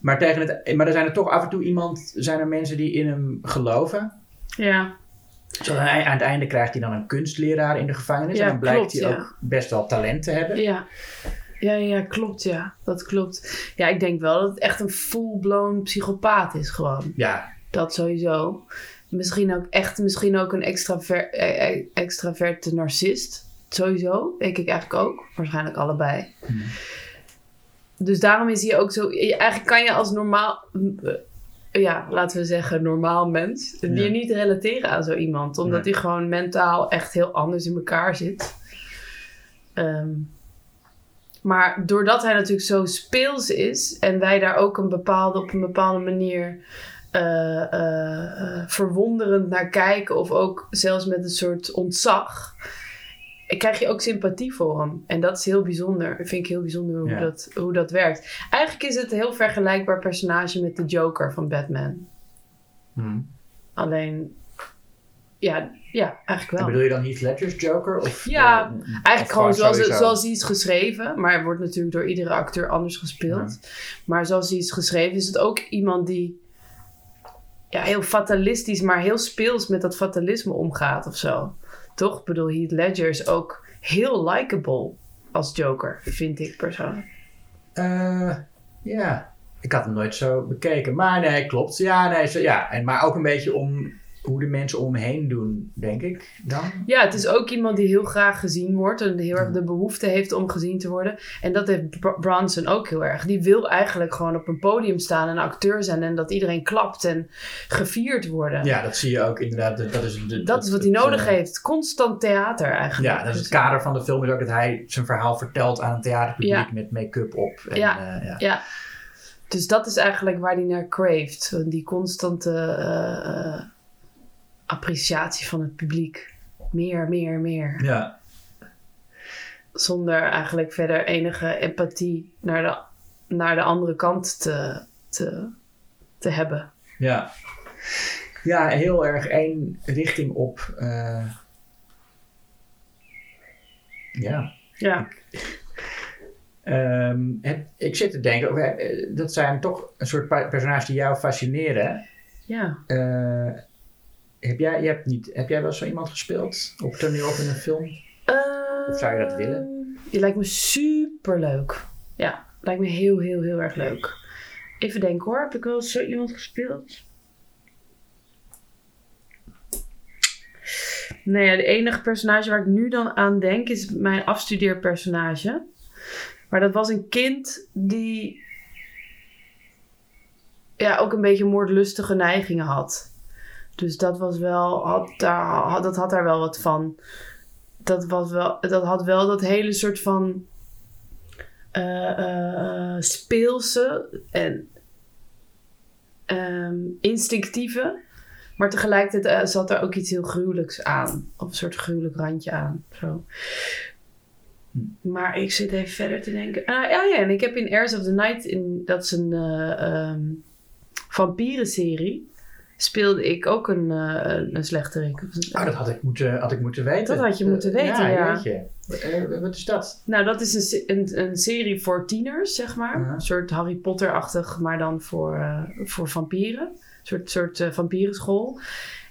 Maar, tegen het, maar er zijn er toch af en toe iemand... Zijn er mensen die in hem geloven. Ja. Zoals aan, het einde krijgt hij dan een kunstleraar in de gevangenis. Ja, en dan blijkt klopt, hij ja. ook best wel talent te hebben. Ja. Ja, ja, klopt, ja. Dat klopt. Ja, ik denk wel dat het echt een full-blown psychopaat is gewoon. Ja, Dat sowieso. Misschien ook echt, misschien ook een extraver, eh, eh, extraverte narcist. Sowieso, denk ik eigenlijk ook. Waarschijnlijk allebei. Hmm. Dus daarom is hij ook zo... Eigenlijk kan je als normaal... Ja, laten we zeggen normaal mens... Ja. je niet relateren aan zo iemand. Omdat Nee. hij gewoon mentaal echt heel anders in elkaar zit. Ehm, maar doordat hij natuurlijk zo speels is... en wij daar ook een bepaalde, op een bepaalde manier... eh, eh, eh, verwonderend naar kijken... of ook zelfs met een soort ontzag... krijg je ook sympathie voor hem. En dat is heel bijzonder. Dat vind ik heel bijzonder hoe, Ja. dat, hoe dat werkt. Eigenlijk is het een heel vergelijkbaar personage met de Joker van Batman. Hm. Alleen, ja, ja eigenlijk En wel. bedoel je dan Heath Ledger's Joker? Of, Ja, of Eigenlijk gewoon zoals, sowieso? zoals hij is geschreven. Maar het wordt natuurlijk door iedere acteur anders gespeeld. Maar zoals hij is geschreven is het ook iemand die... Ja, heel fatalistisch, maar heel speels met dat fatalisme omgaat of zo. Toch? Bedoel, Heath Ledger is ook heel likable als Joker, vind ik persoonlijk. Eh, ja, ik had hem nooit zo bekeken. Maar nee, klopt. Ja, nee, zo, ja. En, maar ook een beetje om hoe de mensen om me heen doen, denk ik dan. Ja, het is ook iemand die heel graag gezien wordt en heel erg de behoefte heeft om gezien te worden. En dat heeft Br- Bronson ook heel erg. Die wil eigenlijk gewoon op een podium staan en acteur zijn en dat iedereen klapt en gevierd worden. Ja, dat zie je ook inderdaad. Dat, is, de, Dat is wat hij nodig eh, heeft. Constant theater eigenlijk. Ja, dat is het Dus- kader van de film is ook dat hij zijn verhaal vertelt aan een theaterpubliek Ja. met make-up op. En, Ja. eh, ja. Ja. Dus dat is eigenlijk waar hij naar craeft. Die constante eh, appreciatie van het publiek. Meer, meer, meer. ja. Zonder eigenlijk verder enige empathie naar de, naar de andere kant te, te, te hebben. Ja. Ja, heel erg één richting op. eh, ja. Ja, Ehm, het- ik zit te denken, eh, dat zijn toch een soort personages die jou fascineren. ja. Eh, heb, jij, je hebt niet, heb jij wel zo iemand gespeeld op toneel of in een film? Of zou je dat willen? Ehm, Die lijkt me super leuk. Ja, lijkt me heel, heel, heel erg leuk. Even denken hoor, heb ik wel zo iemand gespeeld? Nou ja, de enige personage waar ik nu dan aan denk is mijn afstudeerpersonage. Maar dat was een kind die ja, ook een beetje moordlustige neigingen had. Dus dat was wel, had dat had daar wel wat van. Dat, was wel, dat had wel dat hele soort van eh, eh, speelse en ehm, instinctieve. Maar tegelijkertijd eh, zat er ook iets heel gruwelijks aan. Of een soort gruwelijk randje aan. Zo. Maar ik zit even verder te denken. Ah, ja, ja, en ik heb in Airs of the Night, in, dat is een ehm, vampierenserie, speelde ik ook een, eh een, slechterik. Oh, dat had ik moeten, had ik moeten weten. Dat had je moeten weten, ja. jeetje. Eh, wat is dat? Nou, dat is een, een, een serie voor tieners, zeg maar. Ja. Een soort Harry Potter-achtig, maar dan voor, eh, voor vampieren. Een soort, soort vampierenschool.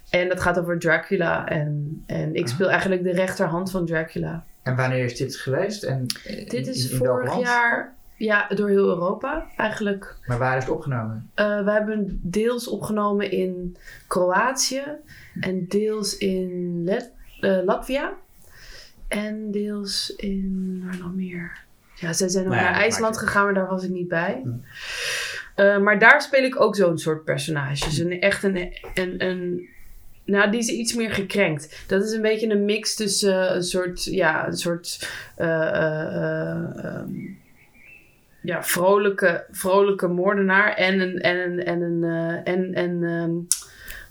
En dat gaat over Dracula. En, en ik Ah. speel eigenlijk de rechterhand van Dracula. En wanneer is dit geweest? En, Dit is in- in welk vorig jaar, ja, door heel Europa eigenlijk. Maar waar is het opgenomen? Eh, we hebben deels opgenomen in Kroatië en deels in Let- eh, Latvia. En deels in... Waar nog meer? Ja, zij zijn nog Nou ja, naar IJsland gegaan, maar daar was ik niet bij. Hm. Eh, maar daar speel ik ook zo'n soort personage. Dus een, echt een, een, een... Nou, die is iets meer gekrenkt. Dat is een beetje een mix tussen een soort... Ja, een soort... eh, eh, eh, ehm, ja, vrolijke, vrolijke moordenaar en een, en een, en een, eh, en, en,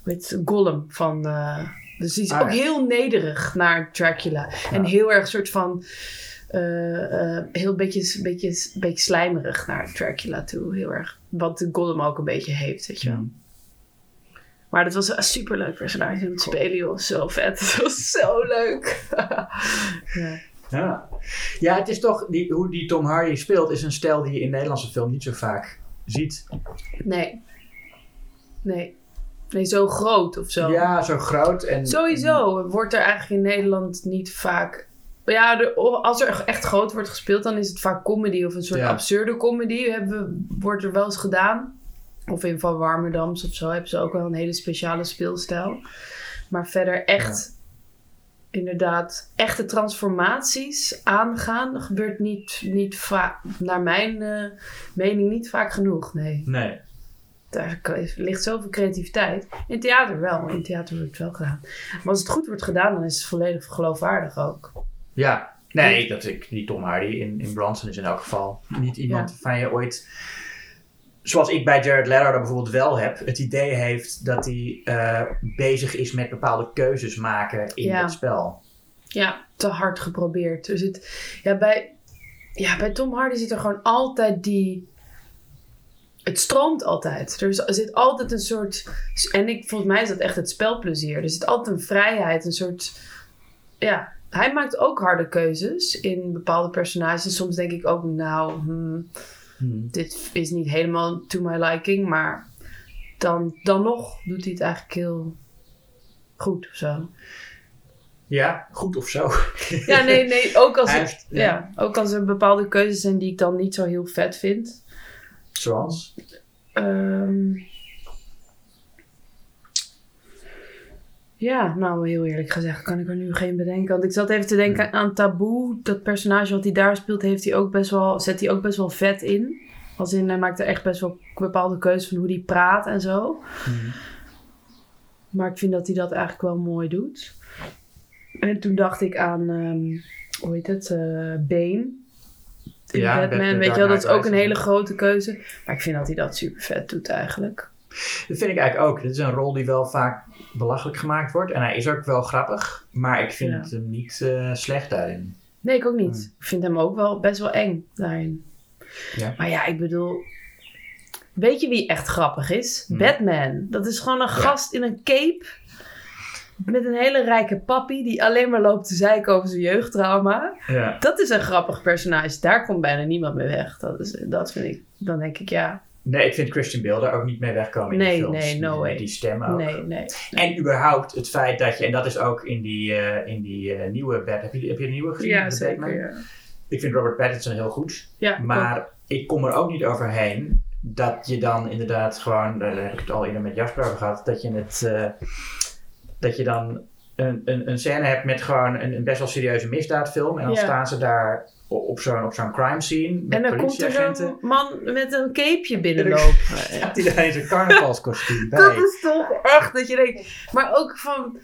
hoe heet het, Gollum van, eh, dus die is Ah, ook ja. heel nederig naar Dracula. En heel erg soort van, eh, heel beetje, beetje, beetje slijmerig naar Dracula toe. Heel erg, wat de Gollum ook een beetje heeft, weet je wel. Hmm. Maar dat was een superleuk personage om te spelen, joh. Zo vet. [LAUGHS] Het was zo leuk. [LAUGHS] ja. Ja. ja, het is toch, die, hoe die Tom Hardy speelt, is een stijl die je in Nederlandse film niet zo vaak ziet. Nee. Nee. Nee, zo groot of zo. Ja, zo groot en... Sowieso wordt er eigenlijk in Nederland niet vaak. Ja, de- als er echt groot wordt gespeeld, dan is het vaak comedy of een soort Ja. absurde comedy. Hebben, wordt er wel eens gedaan. Of in Van Warmerdams of zo hebben ze ook wel een hele speciale speelstijl. Maar verder echt, inderdaad, echte transformaties aangaan gebeurt niet, niet vaak, naar mijn eh, mening, niet vaak genoeg. Nee. Nee. Daar ligt zoveel creativiteit. In theater wel. In theater wordt het wel gedaan. Maar als het goed wordt gedaan, dan is het volledig geloofwaardig ook. Ja, nee, dat ik, die Tom Hardy in, in Bronson is in elk geval niet iemand Ja. van je ooit... Zoals ik bij Jared dat bijvoorbeeld wel heb, het idee heeft dat hij eh, bezig is met bepaalde keuzes maken in Ja. het spel. Ja, te hard geprobeerd. Er zit, ja, bij, ja, bij Tom Hardy zit er gewoon altijd die... Het stroomt altijd. Er, er zit altijd een soort... En ik, volgens mij is dat echt het spelplezier. Er zit altijd een vrijheid, een soort... Ja, hij maakt ook harde keuzes in bepaalde personages. Soms denk ik ook, nou... hmm, Hmm. dit is niet helemaal to my liking, maar dan, dan nog doet hij het eigenlijk heel goed of zo. Ja, goed of zo. [LAUGHS] Ja, nee, nee, ook als, het- heeft- ja. ja. ook als er bepaalde keuzes zijn die ik dan niet zo heel vet vind. Zoals? Ehm, ja, nou heel eerlijk gezegd kan ik er nu geen bedenken. Want ik zat even te denken aan Taboe. Dat personage wat hij daar speelt, heeft hij ook best wel, zet hij ook best wel vet in. Als in, hij maakt er echt best wel bepaalde keuzes van hoe hij praat en zo. Hmm. Maar ik vind dat hij dat eigenlijk wel mooi doet. En toen dacht ik aan, ehm, hoe heet het, eh Bane. In Ja, Batman, weet je wel, dat is ook een hele grote keuze. Maar ik vind dat hij dat super vet doet eigenlijk. Dat vind ik eigenlijk ook. Dit is een rol die wel vaak belachelijk gemaakt wordt. En hij is ook wel grappig. Maar ik vind Ja. hem niet eh, slecht daarin. Nee, ik ook niet. Hmm. Ik vind hem ook wel best wel eng daarin. Ja. Maar ja, ik bedoel... Weet je wie echt grappig is? Hmm. Batman. Dat is gewoon een gast in een cape. Met een hele rijke papi die alleen maar loopt te zeiken over zijn jeugdtrauma. Ja. Dat is een grappig personage. Daar komt bijna niemand mee weg. Dat, is, dat vind ik. Dan denk ik ja. Nee, ik vind Christian Bale daar ook niet mee wegkomen in Nee, die films. nee, no Die- way. Die stem ook. Nee, nee. En überhaupt het feit dat je, en dat is ook in die, eh, in die eh, nieuwe Batman. Heb je, heb je de nieuwe gezien? Ja, zeker. Ja, Ik vind Robert Pattinson heel goed. ja Maar ik kom er ook niet overheen dat je dan inderdaad gewoon, daar heb ik het al eerder met Jasper over gehad, dat je het, eh, dat je dan een, een, een scène hebt met gewoon een, een best wel serieuze misdaadfilm en dan Ja. staan ze daar op zo'n, op zo'n crime scene met En dan komt er zo'n man met een capeje binnenlopen. [LAUGHS] Gaat hij daar in zijn carnavalskostuum [LAUGHS] bij? Dat is toch echt dat je denkt. Maar ook van.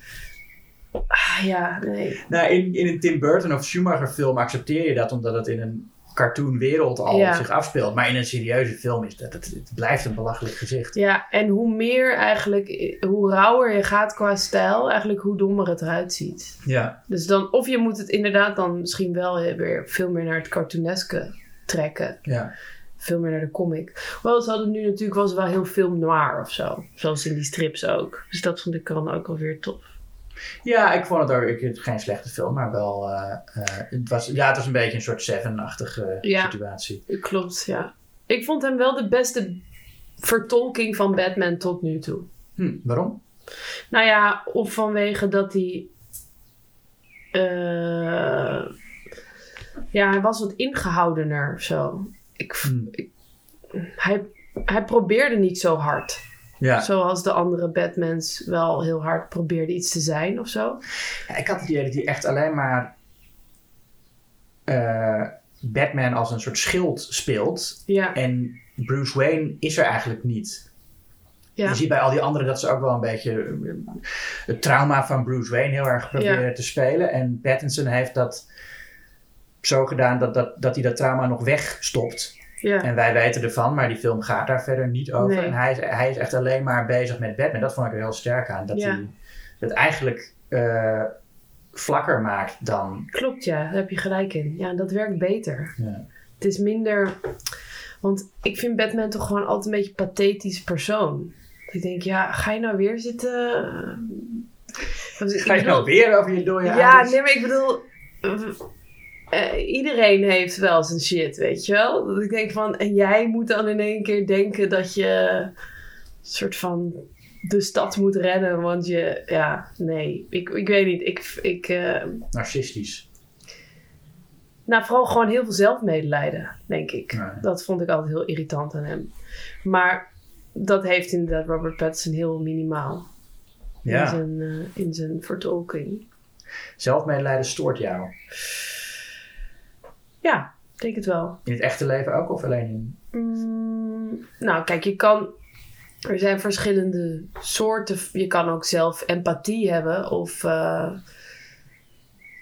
Ah, ja, nee. Nou, in, in een Tim Burton of Schumacher film accepteer je dat omdat het in een cartoonwereld al Ja. zich afspeelt. Maar in een serieuze film is dat, het, het blijft een belachelijk gezicht. Ja, en hoe meer eigenlijk, hoe rauwer je gaat qua stijl, eigenlijk hoe dommer het eruit ziet. Ja. Dus dan, of je moet het inderdaad dan misschien wel weer veel meer naar het cartooneske trekken. Ja. Veel meer naar de comic. Wel, ze hadden nu natuurlijk was wel heel film noir of zo. Zoals in die strips ook. Dus dat vond ik dan ook alweer tof. Ja, ik vond het ook ik, geen slechte film, maar wel. eh, eh, het, was, ja, het was een beetje een soort Seven-achtige Ja. situatie. Klopt, ja. Ik vond hem wel de beste vertolking van Batman tot nu toe. Hm, waarom? Nou ja, of vanwege dat hij. eh, ja, hij was wat ingehoudener of zo. Ik, Hm. hij, hij probeerde niet zo hard. Ja. Zoals de andere Batmans wel heel hard probeerden iets te zijn of zo. Ja, ik had het idee dat hij echt alleen maar eh, Batman als een soort schild speelt. Ja, En Bruce Wayne is er eigenlijk niet. ja. Je ziet bij al die anderen dat ze ook wel een beetje eh, het trauma van Bruce Wayne heel erg proberen te spelen. En Pattinson heeft dat zo gedaan dat, dat, dat hij dat trauma nog wegstopt. Ja. En wij weten ervan, maar die film gaat daar verder niet over. Nee. En hij is, hij is echt alleen maar bezig met Batman. Dat vond ik er heel sterk aan. Dat Ja. hij het eigenlijk eh, vlakker maakt dan... Klopt, ja. Daar heb je gelijk in. Ja, dat werkt beter. Ja. Het is minder... Want ik vind Batman toch gewoon altijd een beetje een pathetisch persoon. Ik denk, ja, ga je nou weer zitten... Ik Ga je bedoel- nou weer over je dode Ja, nee, maar ik bedoel... eh, iedereen heeft wel zijn shit, weet je wel? Dat ik denk van... En jij moet dan in één keer denken dat je... een soort van de stad moet redden, want je... Ja, nee. Ik, ik weet niet. Ik... ik eh, Narcistisch. nou, vooral gewoon heel veel zelfmedelijden, denk ik. Dat vond ik altijd heel irritant aan hem. Maar dat heeft inderdaad Robert Pattinson heel minimaal. In, Ja, zijn, eh, in zijn vertolking. zelfmedelijden stoort jou. Ja, denk het wel. In het echte leven ook of alleen in... Mm, nou, kijk, je kan. Er zijn verschillende soorten. Je kan ook zelf empathie hebben of eh,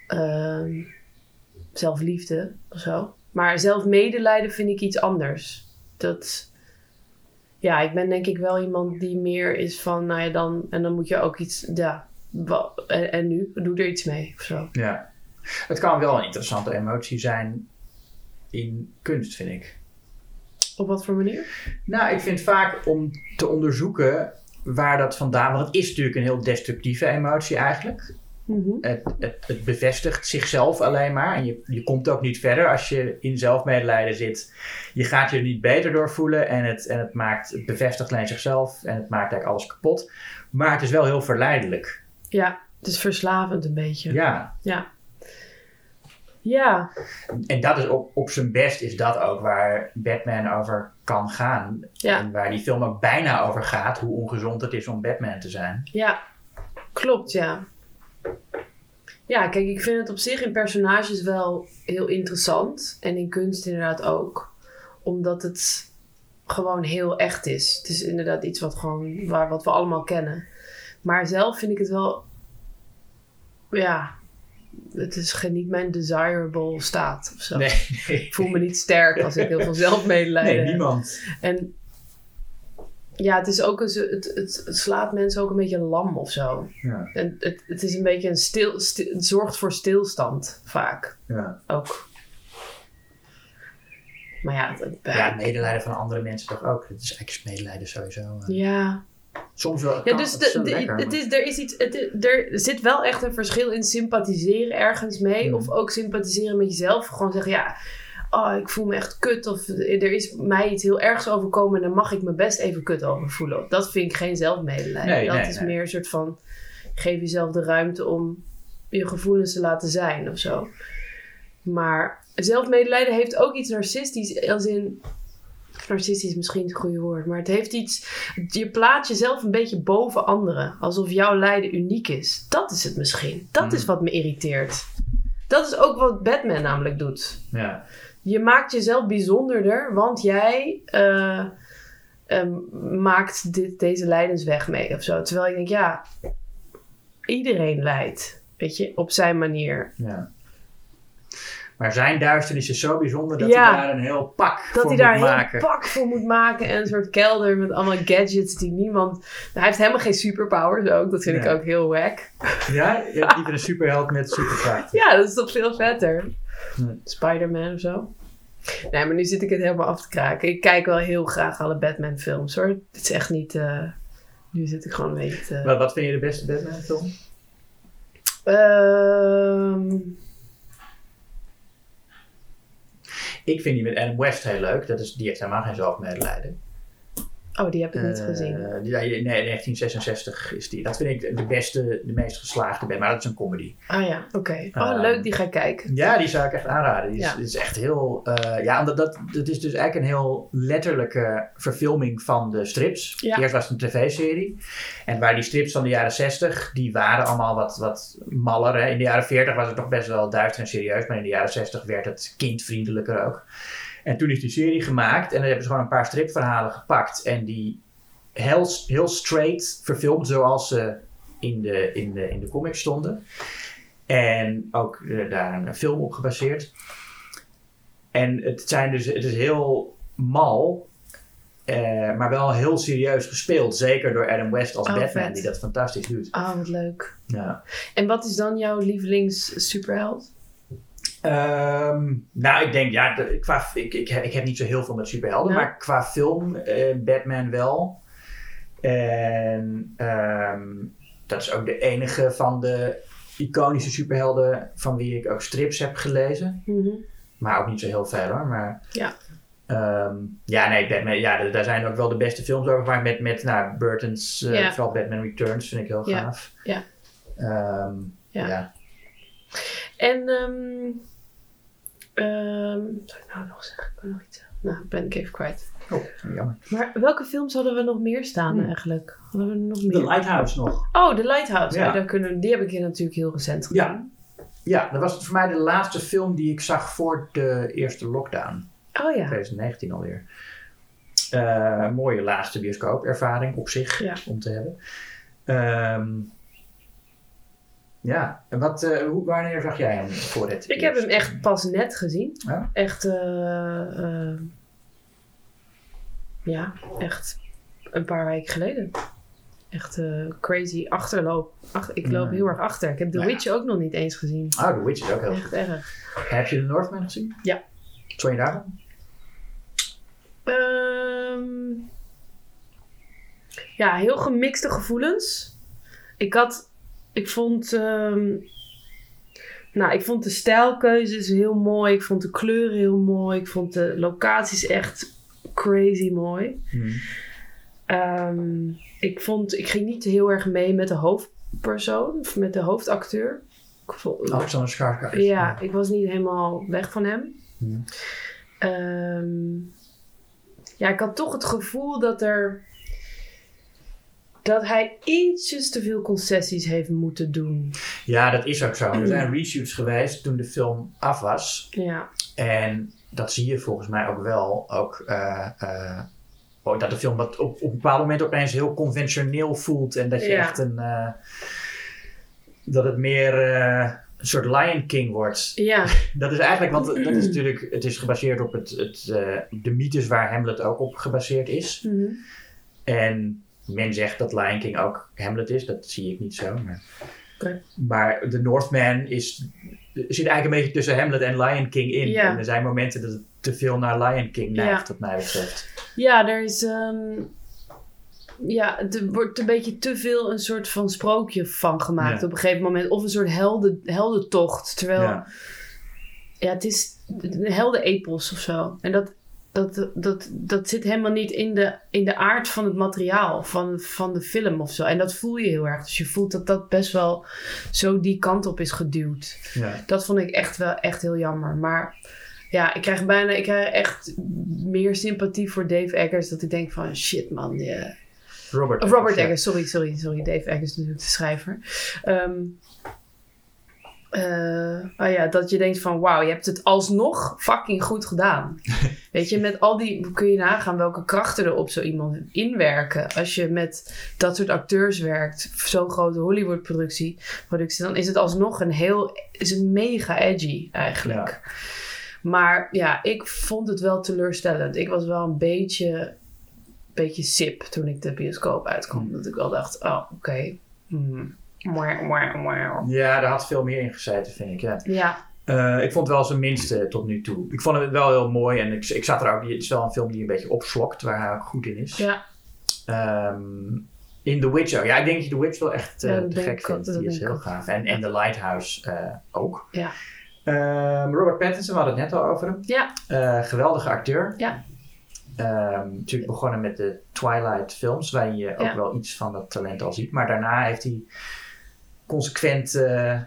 ehm, zelfliefde of zo. Maar zelfmedelijden vind ik iets anders. Dat. Ja, ik ben denk ik wel iemand die meer is van, nou ja, dan. En dan moet je ook iets. Ja, en, en nu? Doe er iets mee of zo. Ja. Het kan wel een interessante emotie zijn in kunst, vind ik. Op wat voor manier? Nou, ik vind vaak om te onderzoeken waar dat vandaan... Want het is natuurlijk een heel destructieve emotie eigenlijk. Mhm. Het, het, het bevestigt zichzelf alleen maar. En je, je komt ook niet verder als je in zelfmedelijden zit. Je gaat je er niet beter door voelen. En het, en het, maakt, het bevestigt alleen zichzelf. En het maakt eigenlijk alles kapot. Maar het is wel heel verleidelijk. Ja, het is verslavend een beetje. Ja. Ja. Ja, En dat is op, op zijn best is dat ook waar Batman over kan gaan. Ja. En waar die film ook bijna over gaat. Hoe ongezond het is om Batman te zijn. ja, klopt, ja. Ja, kijk, ik vind het op zich in personages wel heel interessant. En in kunst inderdaad ook. Omdat het gewoon heel echt is. Het is inderdaad iets wat, gewoon, waar, wat we allemaal kennen. Maar zelf vind ik het wel... Ja, het is geen, niet mijn desirable staat of zo. Nee, nee. Ik voel me niet sterk als ik heel veel [LAUGHS] zelfmedelijden nee heb. niemand. En ja, het is ook een, zo- het, het, het slaat mensen ook een beetje lam of zo. Ja, En het, het is een beetje een stil, stil- het zorgt voor stilstand vaak ja. ook. Maar ja, het, ja, medelijden van andere mensen toch ook. Het is eigenlijk medelijden sowieso. eh. ja. Soms wel. ja dus het is de, zo de- lekker, het maar- is, er, is iets, het, er zit wel echt een verschil in sympathiseren ergens mee. Hmm. Of ook sympathiseren met jezelf. Gewoon zeggen, ja, oh, ik voel me echt kut. Of er is mij iets heel ergs overkomen. En daar mag ik me best even kut over voelen. Dat vind ik geen zelfmedelijden. Nee, dat nee, is nee. meer een soort van, geef jezelf de ruimte om je gevoelens te laten zijn of zo. Maar zelfmedelijden heeft ook iets narcistisch. Als in, narcistisch is misschien het goede woord. Maar het heeft iets, je plaatst jezelf een beetje boven anderen. Alsof jouw lijden uniek is. Dat is het misschien. Dat Mm. is wat me irriteert. Dat is ook wat Batman namelijk doet. Ja. Je maakt jezelf bijzonderder, want jij eh, ehm, maakt dit, deze lijdensweg mee of zo. Terwijl ik denk, ja, iedereen lijdt, weet je, op zijn manier. ja. Maar zijn duisternis is zo bijzonder dat Ja. hij daar een heel pak Dat voor hij moet daar een maken. heel pak voor moet maken en een soort kelder met allemaal gadgets die niemand... Hij heeft helemaal geen superpowers ook, dat vind ik ook heel wack. Ja, [LAUGHS] je hebt liever een superheld met superkrachten. Ja, dat is toch veel vetter. Hm. Spider-Man of zo. Nee, maar nu zit ik het helemaal af te kraken. Ik kijk wel heel graag alle Batman films hoor. Het is echt niet... eh, nu zit ik gewoon een beetje te... Wat, wat vind je de beste Batman film? Ehm, Ik vind die met Adam West heel leuk. Dat is, die heeft helemaal geen zelfmedelijden. Oh, die heb ik niet Eh, gezien. die- nee, 1966 is die. Dat vind ik de beste, de meest geslaagde Batman. Maar dat is een comedy. Ah ja, oké. Oh, eh, leuk, die ga ik kijken. Ja, die zou ik echt aanraden. Die is, Ja. die is echt heel... eh, ja, omdat dat, dat is dus eigenlijk een heel letterlijke verfilming van de strips. Ja. Eerst was het een tv-serie. En waar die strips van de jaren 60, die waren allemaal wat, wat maller. Hè. In de jaren 40 was het toch best wel duister en serieus. Maar in de jaren 60 werd het kindvriendelijker ook. En toen is die serie gemaakt. En dan hebben ze gewoon een paar stripverhalen gepakt. En die heel, heel straight verfilmd zoals ze in de, in de, in de comics stonden. En ook eh, daar een film op gebaseerd. En het, zijn dus, het is heel mal, eh, maar wel heel serieus gespeeld. Zeker door Adam West als Oh, Batman, vet. die dat fantastisch doet. Ah, wat leuk. Ja. En wat is dan jouw lievelings superheld? Ehm, nou, ik denk, ja, de- qua, ik, ik, ik heb niet zo heel veel met superhelden, Ja. maar qua film, eh, Batman wel. En ehm, dat is ook de enige van de iconische superhelden van wie ik ook strips heb gelezen. Mhm. Maar ook niet zo heel veel hoor. Maar, Ja. Ehm, ja, nee, Batman, ja, daar zijn ook wel de beste films over gemaakt met, met nou, Burton's, eh, Ja. vooral Batman Returns vind ik heel gaaf. Ja. Ehm, Ja. ja. En, ehm ehm, wat zou ik nou nog zeggen? Ik wil nog iets zeggen. Nou, ben ik even kwijt. Oh, jammer. Maar welke films hadden we nog meer staan Hmm. eigenlijk? Hadden we nog The meer? Lighthouse nog. Oh, The Lighthouse. Ja. Ja. daar kunnen, die heb ik hier natuurlijk heel recent Ja. gedaan. Ja, dat was voor mij de laatste film die ik zag voor de eerste lockdown. Oh ja. 2019 alweer. Eh, een mooie laatste bioscoopervaring op zich Ja. om te hebben. Ehm, ja, en wat, eh, hoe, wanneer zag jij hem voor het Ik heb hem echt pas net gezien. Ja? Echt, eh, eh, ja, echt een paar weken geleden. Echt crazy achterloop. Ach, ik loop Mm. heel erg achter. Ik heb The Nou ja. Witch ook nog niet eens gezien. Oh, The Witch is ook heel Echt goed. erg. Heb je The Northman gezien? Ja. Je daarvan? Ehm, ja, heel gemixte gevoelens. Ik had, ik vond, ehm, nou, ik vond de stijlkeuzes heel mooi. Ik vond de kleuren heel mooi. Ik vond de locaties echt crazy mooi. Ehm, ik vond, ik ging niet heel erg mee met de hoofdpersoon, of met de hoofdacteur. Ik vond, Alexander Skarsgård. ja, ik was niet helemaal weg van hem. Hmm. Ehm, ja, ik had toch het gevoel dat er. Dat hij ietsjes te veel concessies heeft moeten doen. Ja, dat is ook zo. Er zijn reshoots geweest toen de film af was. Ja, En dat zie je volgens mij ook wel. Ook, eh, eh, oh, dat de film op, op een bepaald moment opeens heel conventioneel voelt. En dat je Ja. echt een. eh, dat het meer een soort Lion King wordt. ja, [LAUGHS] Dat is eigenlijk, want dat is natuurlijk. Het is gebaseerd op het, het, de mythes waar Hamlet ook op gebaseerd is. mhm. En men zegt dat Lion King ook Hamlet is. Dat zie ik niet zo. Maar, Oké. maar The Northman is, zit eigenlijk een beetje tussen Hamlet en Lion King in. Ja. En er zijn momenten dat het te veel naar Lion King neigt, wat mij betreft. ja er is. ehm, ja, er wordt een beetje te veel een soort van sprookje van gemaakt op een gegeven moment. Of een soort helden, heldentocht. Terwijl Ja. Ja, het is een heldenepos of zo. En dat, dat, dat, dat zit helemaal niet in de, in de aard van het materiaal, van, van de film of zo. En dat voel je heel erg. Dus je voelt dat dat best wel zo die kant op is geduwd. Ja. Dat vond ik echt wel echt heel jammer. Maar ja, ik krijg bijna, ik krijg echt meer sympathie voor Dave Eggers. Dat ik denk van shit man, ja. Robert, Robert. Eggers, sorry, sorry, sorry. Dave Eggers natuurlijk de schrijver. Ehm, eh, oh ja, dat je denkt van wauw, je hebt het alsnog fucking goed gedaan. [LAUGHS] Weet je, met al die, kun je nagaan welke krachten er op zo iemand inwerken. Als je met dat soort acteurs werkt, zo'n grote Hollywood productie, productie, dan is het alsnog een heel, is het mega edgy eigenlijk. Maar ja, ik vond het wel teleurstellend. Ik was wel een beetje, beetje sip toen ik de bioscoop uitkwam. Dat ik wel dacht, oh oké. Hmm. Mwah, mwah, mwah. Ja, daar had veel meer in gezeten, vind ik. Ja. Ja, Eh, ik vond het wel zijn minste tot nu toe. Ik vond het wel heel mooi en ik, ik zat er ook. Het is wel een film die een beetje opslokt, waar hij ook goed in is. ja, Ehm, in The Witch ook. Ja, ik denk dat je The Witch wel echt eh, Ja, dat te gek vindt. Die is heel gaaf. En, en The Lighthouse eh, ook. Ja. Ehm, Robert Pattinson, we hadden het net al over hem. ja, Eh, geweldige acteur. Ja. Ehm, natuurlijk begonnen met de Twilight films, waarin je ook wel iets van dat talent al ziet. Maar daarna heeft hij consequent eh,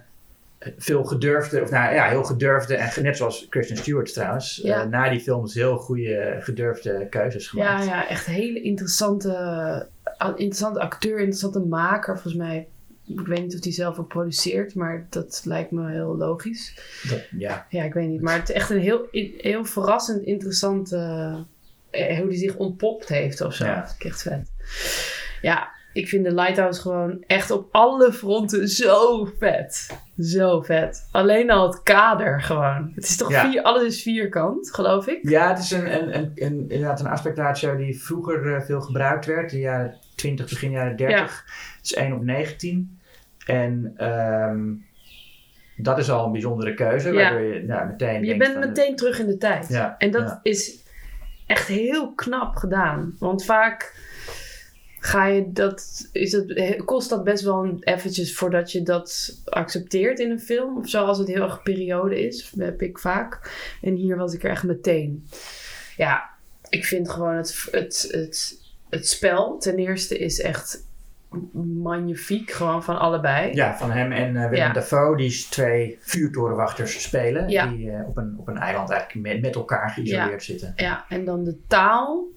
veel gedurfde, of nou ja, heel gedurfde, en net zoals Kristen Stewart trouwens, Ja. eh, na die films heel goede gedurfde keuzes Ja, gemaakt. ja, echt een hele interessante, interessante acteur, interessante maker. Volgens mij, ik weet niet of hij zelf ook produceert, maar dat lijkt me heel logisch. Dat- ja. Ja, ik weet niet. Maar het is echt een heel, heel verrassend interessante, eh, hoe hij zich ontpopt heeft of zo. Ja. Dat vind ik echt vet. Ja, ik vind de Lighthouse gewoon echt op alle fronten zo vet. Zo vet. Alleen al het kader gewoon. Het is toch Ja. vier, alles is vierkant, geloof ik? Ja, het is een, een, een, een, inderdaad een aspectratio die vroeger eh, veel gebruikt werd, in de jaren 20, begin jaren 30. Het is 1 op 19. En ehm, dat is al een bijzondere keuze, Ja. waardoor je nou, meteen Je bent van, meteen terug in de tijd. Ja, En dat ja. is echt heel knap gedaan. Want vaak ga je dat, is het, kost dat best wel eventjes voordat je dat accepteert in een film. Of zo, als het heel erg periode is, heb ik vaak. En hier was ik er echt meteen. Ja, ik vind gewoon het, het, het, het spel ten eerste is echt magnifiek. Gewoon van allebei. Ja, van hem en eh, Willem Ja. Dafoe, die twee vuurtorenwachters spelen. Ja. Die eh, op, een, op een eiland eigenlijk met, met elkaar geïsoleerd zitten. Ja, en dan de taal.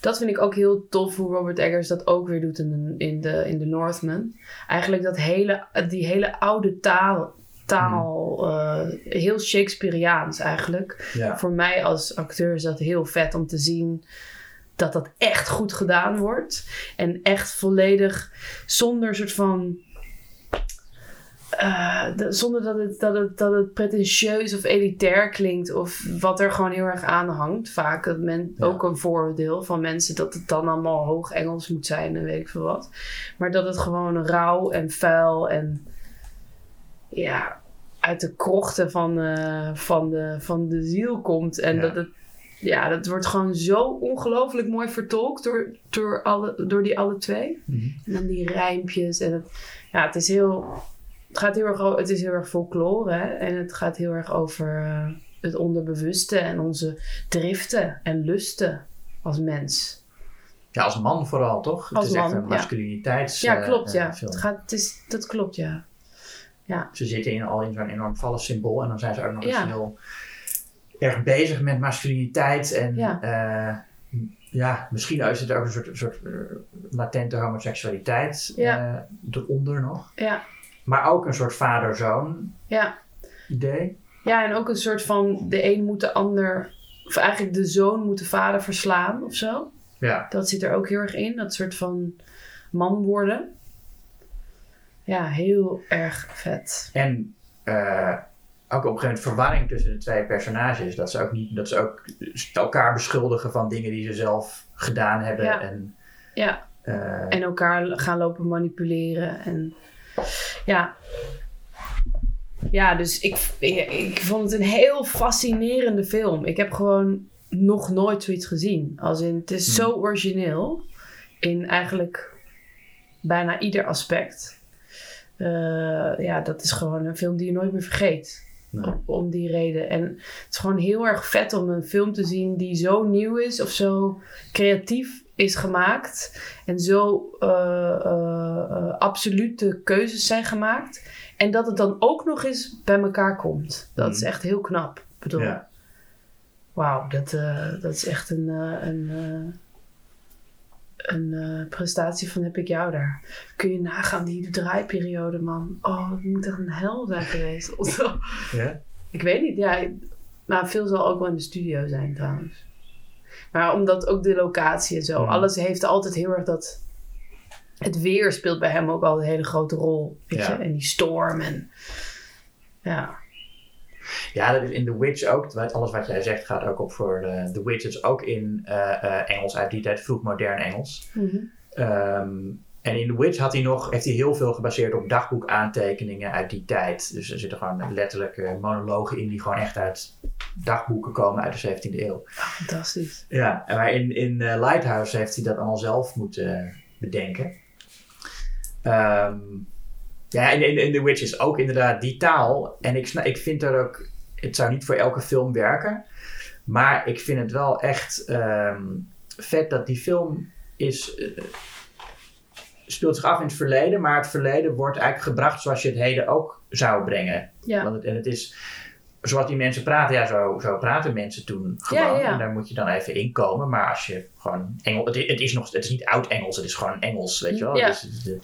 Dat vind ik ook heel tof hoe Robert Eggers dat ook weer doet in de, in de, in de Northman. Eigenlijk dat hele, die hele oude taal, taal eh, heel Shakespeareaans eigenlijk. Ja. Voor mij als acteur is dat heel vet om te zien dat dat echt goed gedaan wordt. En echt volledig zonder soort van... eh, de- zonder dat het, dat, het, dat het pretentieus of elitair klinkt. Of wat er gewoon heel erg aan hangt. Vaak dat men, Ja. ook een voordeel van mensen dat het dan allemaal hoog Engels moet zijn en weet ik veel wat. Maar dat het gewoon rauw en vuil en ja, uit de krochten van, eh, van, de, van de ziel komt. En Ja. dat het, ja, dat wordt gewoon zo ongelooflijk mooi vertolkt door, door, alle, door die alle twee. Mhm. En dan die rijmpjes. En het, ja, het is heel. Het gaat heel erg, het is heel erg folklore. Hè? En het gaat heel erg over eh, het onderbewuste en onze driften en lusten als mens. Ja, als man vooral, toch? Als het is echt man, een ja. masculiniteits Ja, eh, klopt. eh, Ja. film. Het gaat, het is, dat klopt, ja. Ze zitten in, al in zo'n enorm vallensymbool en dan zijn ze ook nog eens Ja. heel erg bezig met masculiniteit. En Ja. ja, ja misschien is het ook een soort, soort eh, latente homoseksualiteit Ja. eh, eronder nog. Ja, Maar ook een soort vader-zoon ja. idee. ja, en ook een soort van de een moet de ander. Of eigenlijk de zoon moet de vader verslaan of zo. Ja. Dat zit er ook heel erg in. Dat soort van man worden. Ja, heel erg vet. En eh, ook op een gegeven moment verwarring tussen de twee personages. Dat ze ook, niet, dat ze ook elkaar beschuldigen van dingen die ze zelf gedaan hebben. Ja. En, Ja, eh, en elkaar gaan lopen manipuleren. En ja. Ja, dus ik, ik, ik vond het een heel fascinerende film. Ik heb gewoon nog nooit zoiets gezien. Als in, het is Hmm. zo origineel. In eigenlijk bijna ieder aspect. Eh, ja, dat is gewoon een film die je nooit meer vergeet. Nee. Om die reden. En het is gewoon heel erg vet om een film te zien die zo nieuw is of zo creatief is gemaakt. En zo eh, eh, absolute keuzes zijn gemaakt. En dat het dan ook nog eens bij elkaar komt. Dat is Mhm. echt heel knap. Ik bedoel, ja. wauw, dat, dat is echt een, een, een prestatie van heb ik jou daar. Kun je nagaan, die draaiperiode, man. Oh, het moet echt een hel zijn geweest. [LAUGHS] Ja? Ik weet niet, ja. Nou, veel zal ook wel in de studio zijn trouwens. Maar omdat ook de locatie en zo, Mhm. alles heeft altijd heel erg dat. Het weer speelt bij hem ook al een hele grote rol. Weet je? En die storm en. Ja. Ja, dat is in The Witch ook. Alles wat jij zegt gaat ook op voor de, The Witch. Het is ook in eh, eh, Engels uit die tijd, vroeg modern Engels. Ehm, en in The Witch had hij nog, heeft hij heel veel gebaseerd op dagboekaantekeningen uit die tijd. Dus er zitten gewoon letterlijk eh, monologen in die gewoon echt uit dagboeken komen uit de 17e eeuw. Fantastisch. Ja, en maar in, in eh, Lighthouse heeft hij dat allemaal zelf moeten bedenken. Ehm, ja, en in, in The Witch is ook inderdaad die taal. En ik, ik vind dat ook, het zou niet voor elke film werken. Maar ik vind het wel echt ehm, vet dat die film is, eh, speelt zich af in het verleden, maar het verleden wordt eigenlijk gebracht zoals je het heden ook zou brengen. Ja. Want het, en het is zoals die mensen praten, ja, zo, zo praten mensen toen gewoon. Ja, ja. En daar moet je dan even inkomen. Maar als je gewoon Engels, het, het is nog, het is niet oud Engels, het is gewoon Engels, weet je wel. Ja. Dus, de-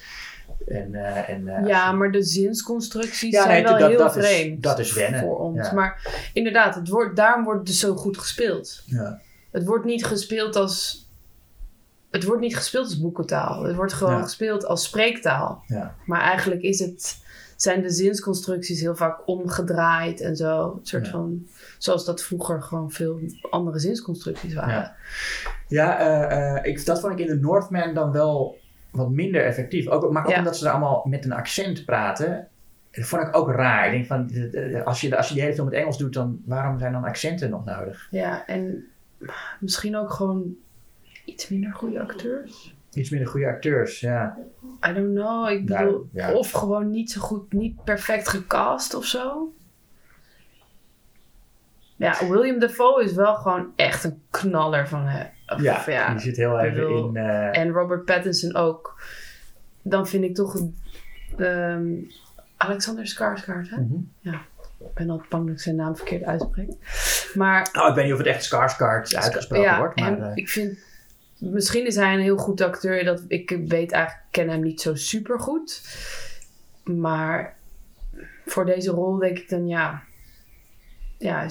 en, eh, en, eh, Ja, maar de zinsconstructies Ja, zijn nee, wel dat- heel dat is- vreemd dat is wennen, voor ons. ja. Maar inderdaad, het wordt, daarom wordt het dus zo goed gespeeld. ja. Het wordt niet gespeeld als... Het wordt niet gespeeld als boekentaal. Het wordt gewoon Ja. gespeeld als spreektaal. Ja. Maar eigenlijk is het, zijn de zinsconstructies heel vaak omgedraaid en zo. Een soort Ja. van... Zoals dat vroeger gewoon veel andere zinsconstructies waren. Ja. Eh, eh, ik, dat vond ik in de Northman dan wel wat minder effectief. Ook, maar ook omdat ze er allemaal met een accent praten. Dat vond ik ook raar. Ik denk van, als je, als je die hele film met Engels doet, dan waarom zijn dan accenten nog nodig? Ja, en misschien ook gewoon iets minder goede acteurs. Iets minder goede acteurs, ja. I don't know. Ik Nou, bedoel, ja. of gewoon niet zo goed, niet perfect gecast of zo. Ja, William Dafoe is wel gewoon echt een knaller van hem. Ja, ja. die zit heel even bedoel- in... eh, En Robert Pattinson ook. Dan vind ik toch ehm, Alexander Skarsgård, hè? mhm. Ik ben altijd bang dat ik zijn naam verkeerd uitspreek. Maar Nou, ik weet niet of het echt Skarsgård uitgesproken ja, wordt, maar... eh, ik vind... Misschien is hij een heel goed acteur. Dat, ik weet eigenlijk, ken hem niet zo super goed. Maar voor deze rol denk ik dan ja... Ja,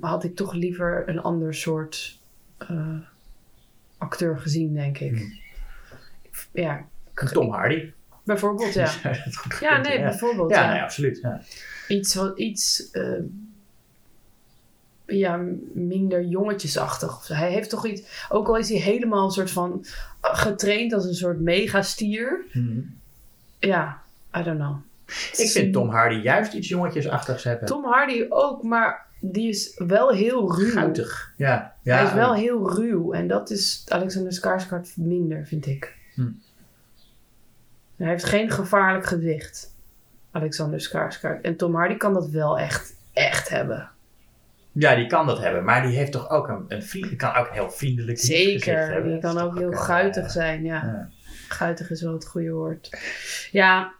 had ik toch liever een ander soort eh, acteur gezien, denk ik. Hmm. Ja, Tom Hardy. bijvoorbeeld, ja. [LAUGHS] Ja, nee, ja. bijvoorbeeld. Ja, ja. nee, absoluut. Ja. Iets wat iets eh, ja, minder jongetjesachtig. Hij heeft toch iets, ook al is hij helemaal een soort van eh, getraind als een soort megastier. Mhm. Ja, I don't know. Ik vind Tom Hardy juist iets jongetjesachtigs hebben. Tom Hardy ook, maar die is wel heel ruw. Guitig. Ja. ja. Hij is wel heel ruw en dat is Alexander Skarsgård minder, vind ik. Hm. Hij heeft geen gevaarlijk gewicht, Alexander Skarsgård. En Tom Hardy kan dat wel echt, echt hebben. Ja, die kan dat hebben. Maar die heeft toch ook een, een vriend. Die kan ook een heel vriendelijk Zeker, hebben. die kan ook heel eh, guitig zijn, ja. ja. Guitig is wel het goede woord. Ja,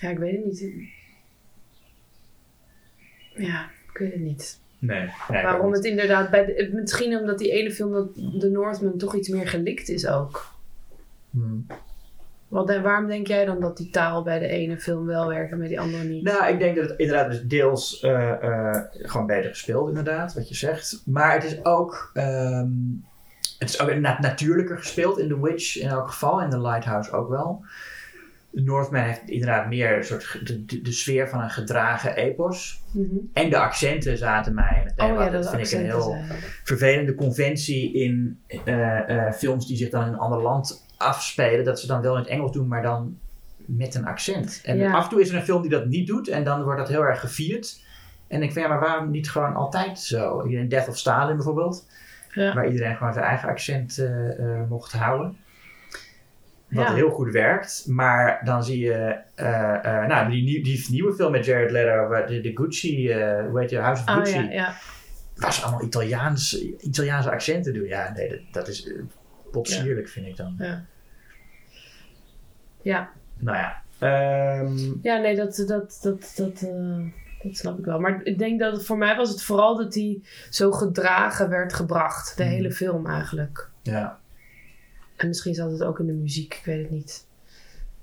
ja ik weet het niet. Ja, ik weet het niet. Nee. nee Waarom ook het inderdaad, bij de, misschien omdat die ene film, dat The Northman, toch iets meer gelikt is ook. Hmm. Wat, en waarom denk jij dan dat die taal bij de ene film wel werkt en bij die andere niet? Nou, ik denk dat het inderdaad dus deels eh, eh, gewoon beter gespeeld, inderdaad, wat je zegt. Maar het is ook, ehm, het is ook na- natuurlijker gespeeld in The Witch in elk geval. En The Lighthouse ook wel. Northman heeft inderdaad meer een soort de, de, de sfeer van een gedragen epos. Mhm. En de accenten zaten mij meteen. Oh ja, dat vind ik een heel zijn. vervelende conventie in eh, films die zich dan in een ander land afspelen. Dat ze dan wel in het Engels doen, maar dan met een accent. En Ja. af en toe is er een film die dat niet doet en dan wordt dat heel erg gevierd. En ik vind, ja, maar waarom niet gewoon altijd zo? In Death of Stalin bijvoorbeeld, Ja. waar iedereen gewoon zijn eigen accent eh, eh, mocht houden. Wat Ja. heel goed werkt, maar dan zie je, eh, nou, die, die nieuwe film met Jared Leto, de, de Gucci, hoe heet je, House of Oh Gucci ja, ja. waar ze allemaal Italiaans, Italiaanse accenten doen. Ja, nee, dat, dat is potsierlijk, vind ik dan. Ja. Ja. Nou ja. ehm, Ja, nee, dat, dat, dat, dat, eh, dat snap ik wel. Maar ik denk dat het, voor mij was het vooral dat hij zo gedragen werd gebracht. De Mhm. hele film eigenlijk. ja. En misschien zat het ook in de muziek, ik weet het niet.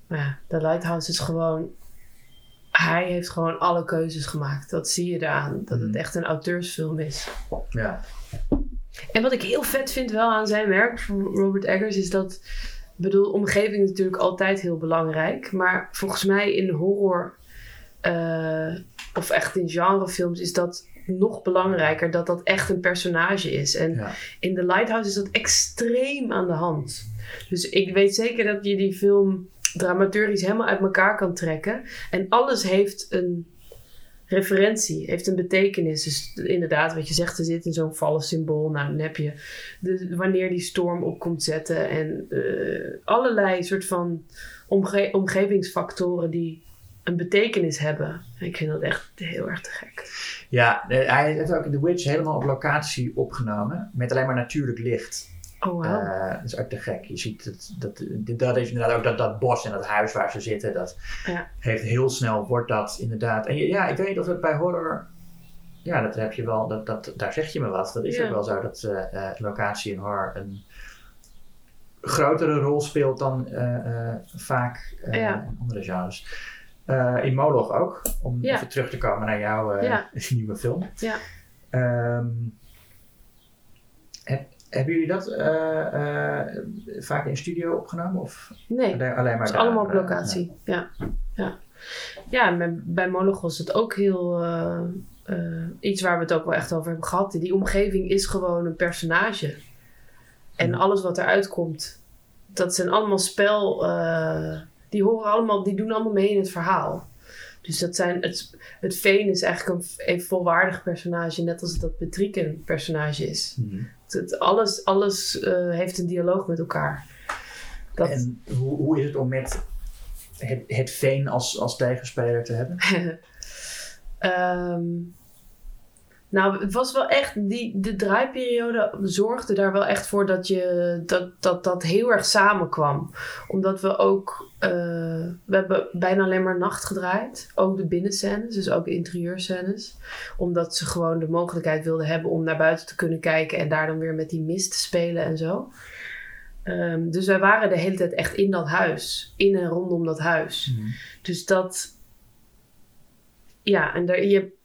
Maar ja, The Lighthouse is gewoon... Hij heeft gewoon alle keuzes gemaakt. Dat zie je eraan. Dat het Mhm. echt een auteursfilm is. ja. En wat ik heel vet vind wel aan zijn werk van Robert Eggers is dat. Ik bedoel, omgeving is natuurlijk altijd heel belangrijk. Maar volgens mij in horror eh, of echt in genrefilms is dat nog belangrijker dat dat echt een personage is. En Ja. in The Lighthouse is dat extreem aan de hand. Dus ik weet zeker dat je die film dramaturgisch helemaal uit elkaar kan trekken. En alles heeft een referentie, heeft een betekenis. Dus inderdaad, wat je zegt, er zit in zo'n vallen symbool. Nou, dan heb je wanneer die storm op komt zetten. En eh, allerlei soort van omge- omgevingsfactoren die een betekenis hebben. Ik vind dat echt heel erg te gek. ja, eh, hij heeft ook The Witch helemaal op locatie opgenomen. Met alleen maar natuurlijk licht. Oh, wow. Eh, dat is ook te gek. Je ziet het, dat, dat is inderdaad ook dat, dat bos en dat huis waar ze zitten. Dat Ja. heeft heel snel, wordt dat inderdaad. En je- ja, ik weet of het bij horror. Ja, dat heb je wel, dat, dat, daar zeg je me wat. Dat is Ja. ook wel zo dat eh, eh, locatie in horror een grotere rol speelt dan vaak Ja. in andere genres. In Moloch ook, om even terug te komen naar jouw [LAUGHS] nieuwe film. Ja. Ehm, heb- hebben jullie dat eh, eh, vaak in studio opgenomen? Of Nee. alleen maar Het is daar, allemaal op eh, locatie. Ja. Ja, ja bij, bij Mologos is het ook heel... iets waar we het ook wel echt over hebben gehad. Die omgeving is gewoon een personage. En Ja. alles wat eruit komt, dat zijn allemaal spel... die horen allemaal, die doen allemaal mee in het verhaal. Dus dat zijn, het, het Veen is eigenlijk een, een volwaardig personage, net als dat een personage is. Mhm. Het, alles alles eh, heeft een dialoog met elkaar. Dat, En hoe, hoe is het om met het, het Veen als, als tegenspeler te hebben? [LAUGHS] Ehm, nou, het was wel echt, die, de draaiperiode zorgde daar wel echt voor dat je, dat, dat, dat heel erg samenkwam. Omdat we ook, eh, we hebben bijna alleen maar nacht gedraaid. Ook de binnenscènes, dus ook de interieurscènes. Omdat ze gewoon de mogelijkheid wilden hebben om naar buiten te kunnen kijken en daar dan weer met die mist te spelen en zo. Ehm, dus wij waren de hele tijd echt in dat huis, in en rondom dat huis. Dus dat. Ja, en er, je,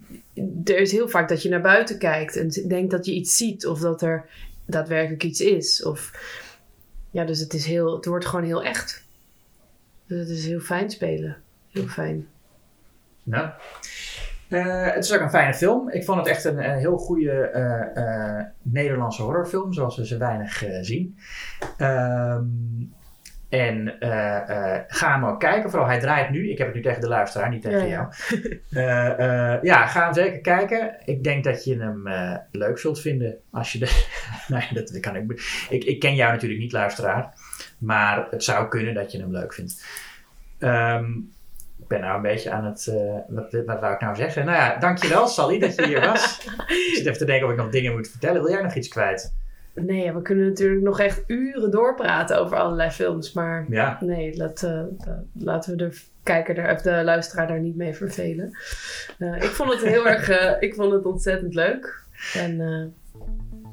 er is heel vaak dat je naar buiten kijkt en denkt dat je iets ziet of dat er daadwerkelijk iets is. Of, ja, dus het, is heel, het wordt gewoon heel echt. Dus het is heel fijn spelen. Heel fijn. Nou, eh, het is ook een fijne film. Ik vond het echt een, heel goede eh, eh, Nederlandse horrorfilm, zoals we ze weinig zien. Ehm, en eh, eh, ga hem ook kijken. Vooral, hij draait nu. Ik heb het nu tegen de luisteraar, niet tegen Ja, jou. ja. [LAUGHS] Eh, ja, ga hem zeker kijken. Ik denk dat je hem leuk zult vinden. Als je de... [LAUGHS] nou ja, dat kan ik... ik. Ik ken jou natuurlijk niet, luisteraar. Maar het zou kunnen dat je hem leuk vindt. Ehm, ik ben nou een beetje aan het... wat, wat wou ik nou zeggen? Nou ja, dankjewel Sally dat je hier was. [LAUGHS] ik zit even te denken of ik nog dingen moet vertellen. Wil jij nog iets kwijt? Nee, we kunnen natuurlijk nog echt uren doorpraten over allerlei films. Maar Ja. nee, laat, eh, la- laten we de kijker daar, of de luisteraar daar niet mee vervelen. Eh, ik vond het heel [LAUGHS] erg, eh, ik vond het ontzettend leuk. En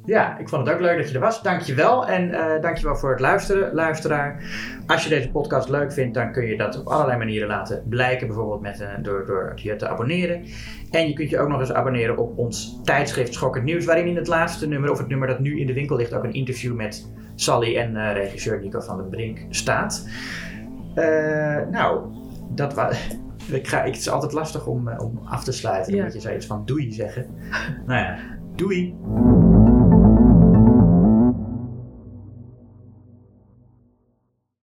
Ja, ik vond het ook leuk dat je er was. Dankjewel. En eh dankjewel voor het luisteren, luisteraar. Als je deze podcast leuk vindt, dan kun je dat op allerlei manieren laten blijken. Bijvoorbeeld met, eh, door, door je te abonneren. En je kunt je ook nog eens abonneren op ons tijdschrift Schokkend Nieuws. Waarin in het laatste nummer, of het nummer dat nu in de winkel ligt, ook een interview met Sally en eh, regisseur Nico van den Brink staat. Nou, dat was... [LAUGHS] Ik ga, het is altijd lastig om, om af te sluiten. Dan Ja. moet je zoiets van doei zeggen. nou ja, doei.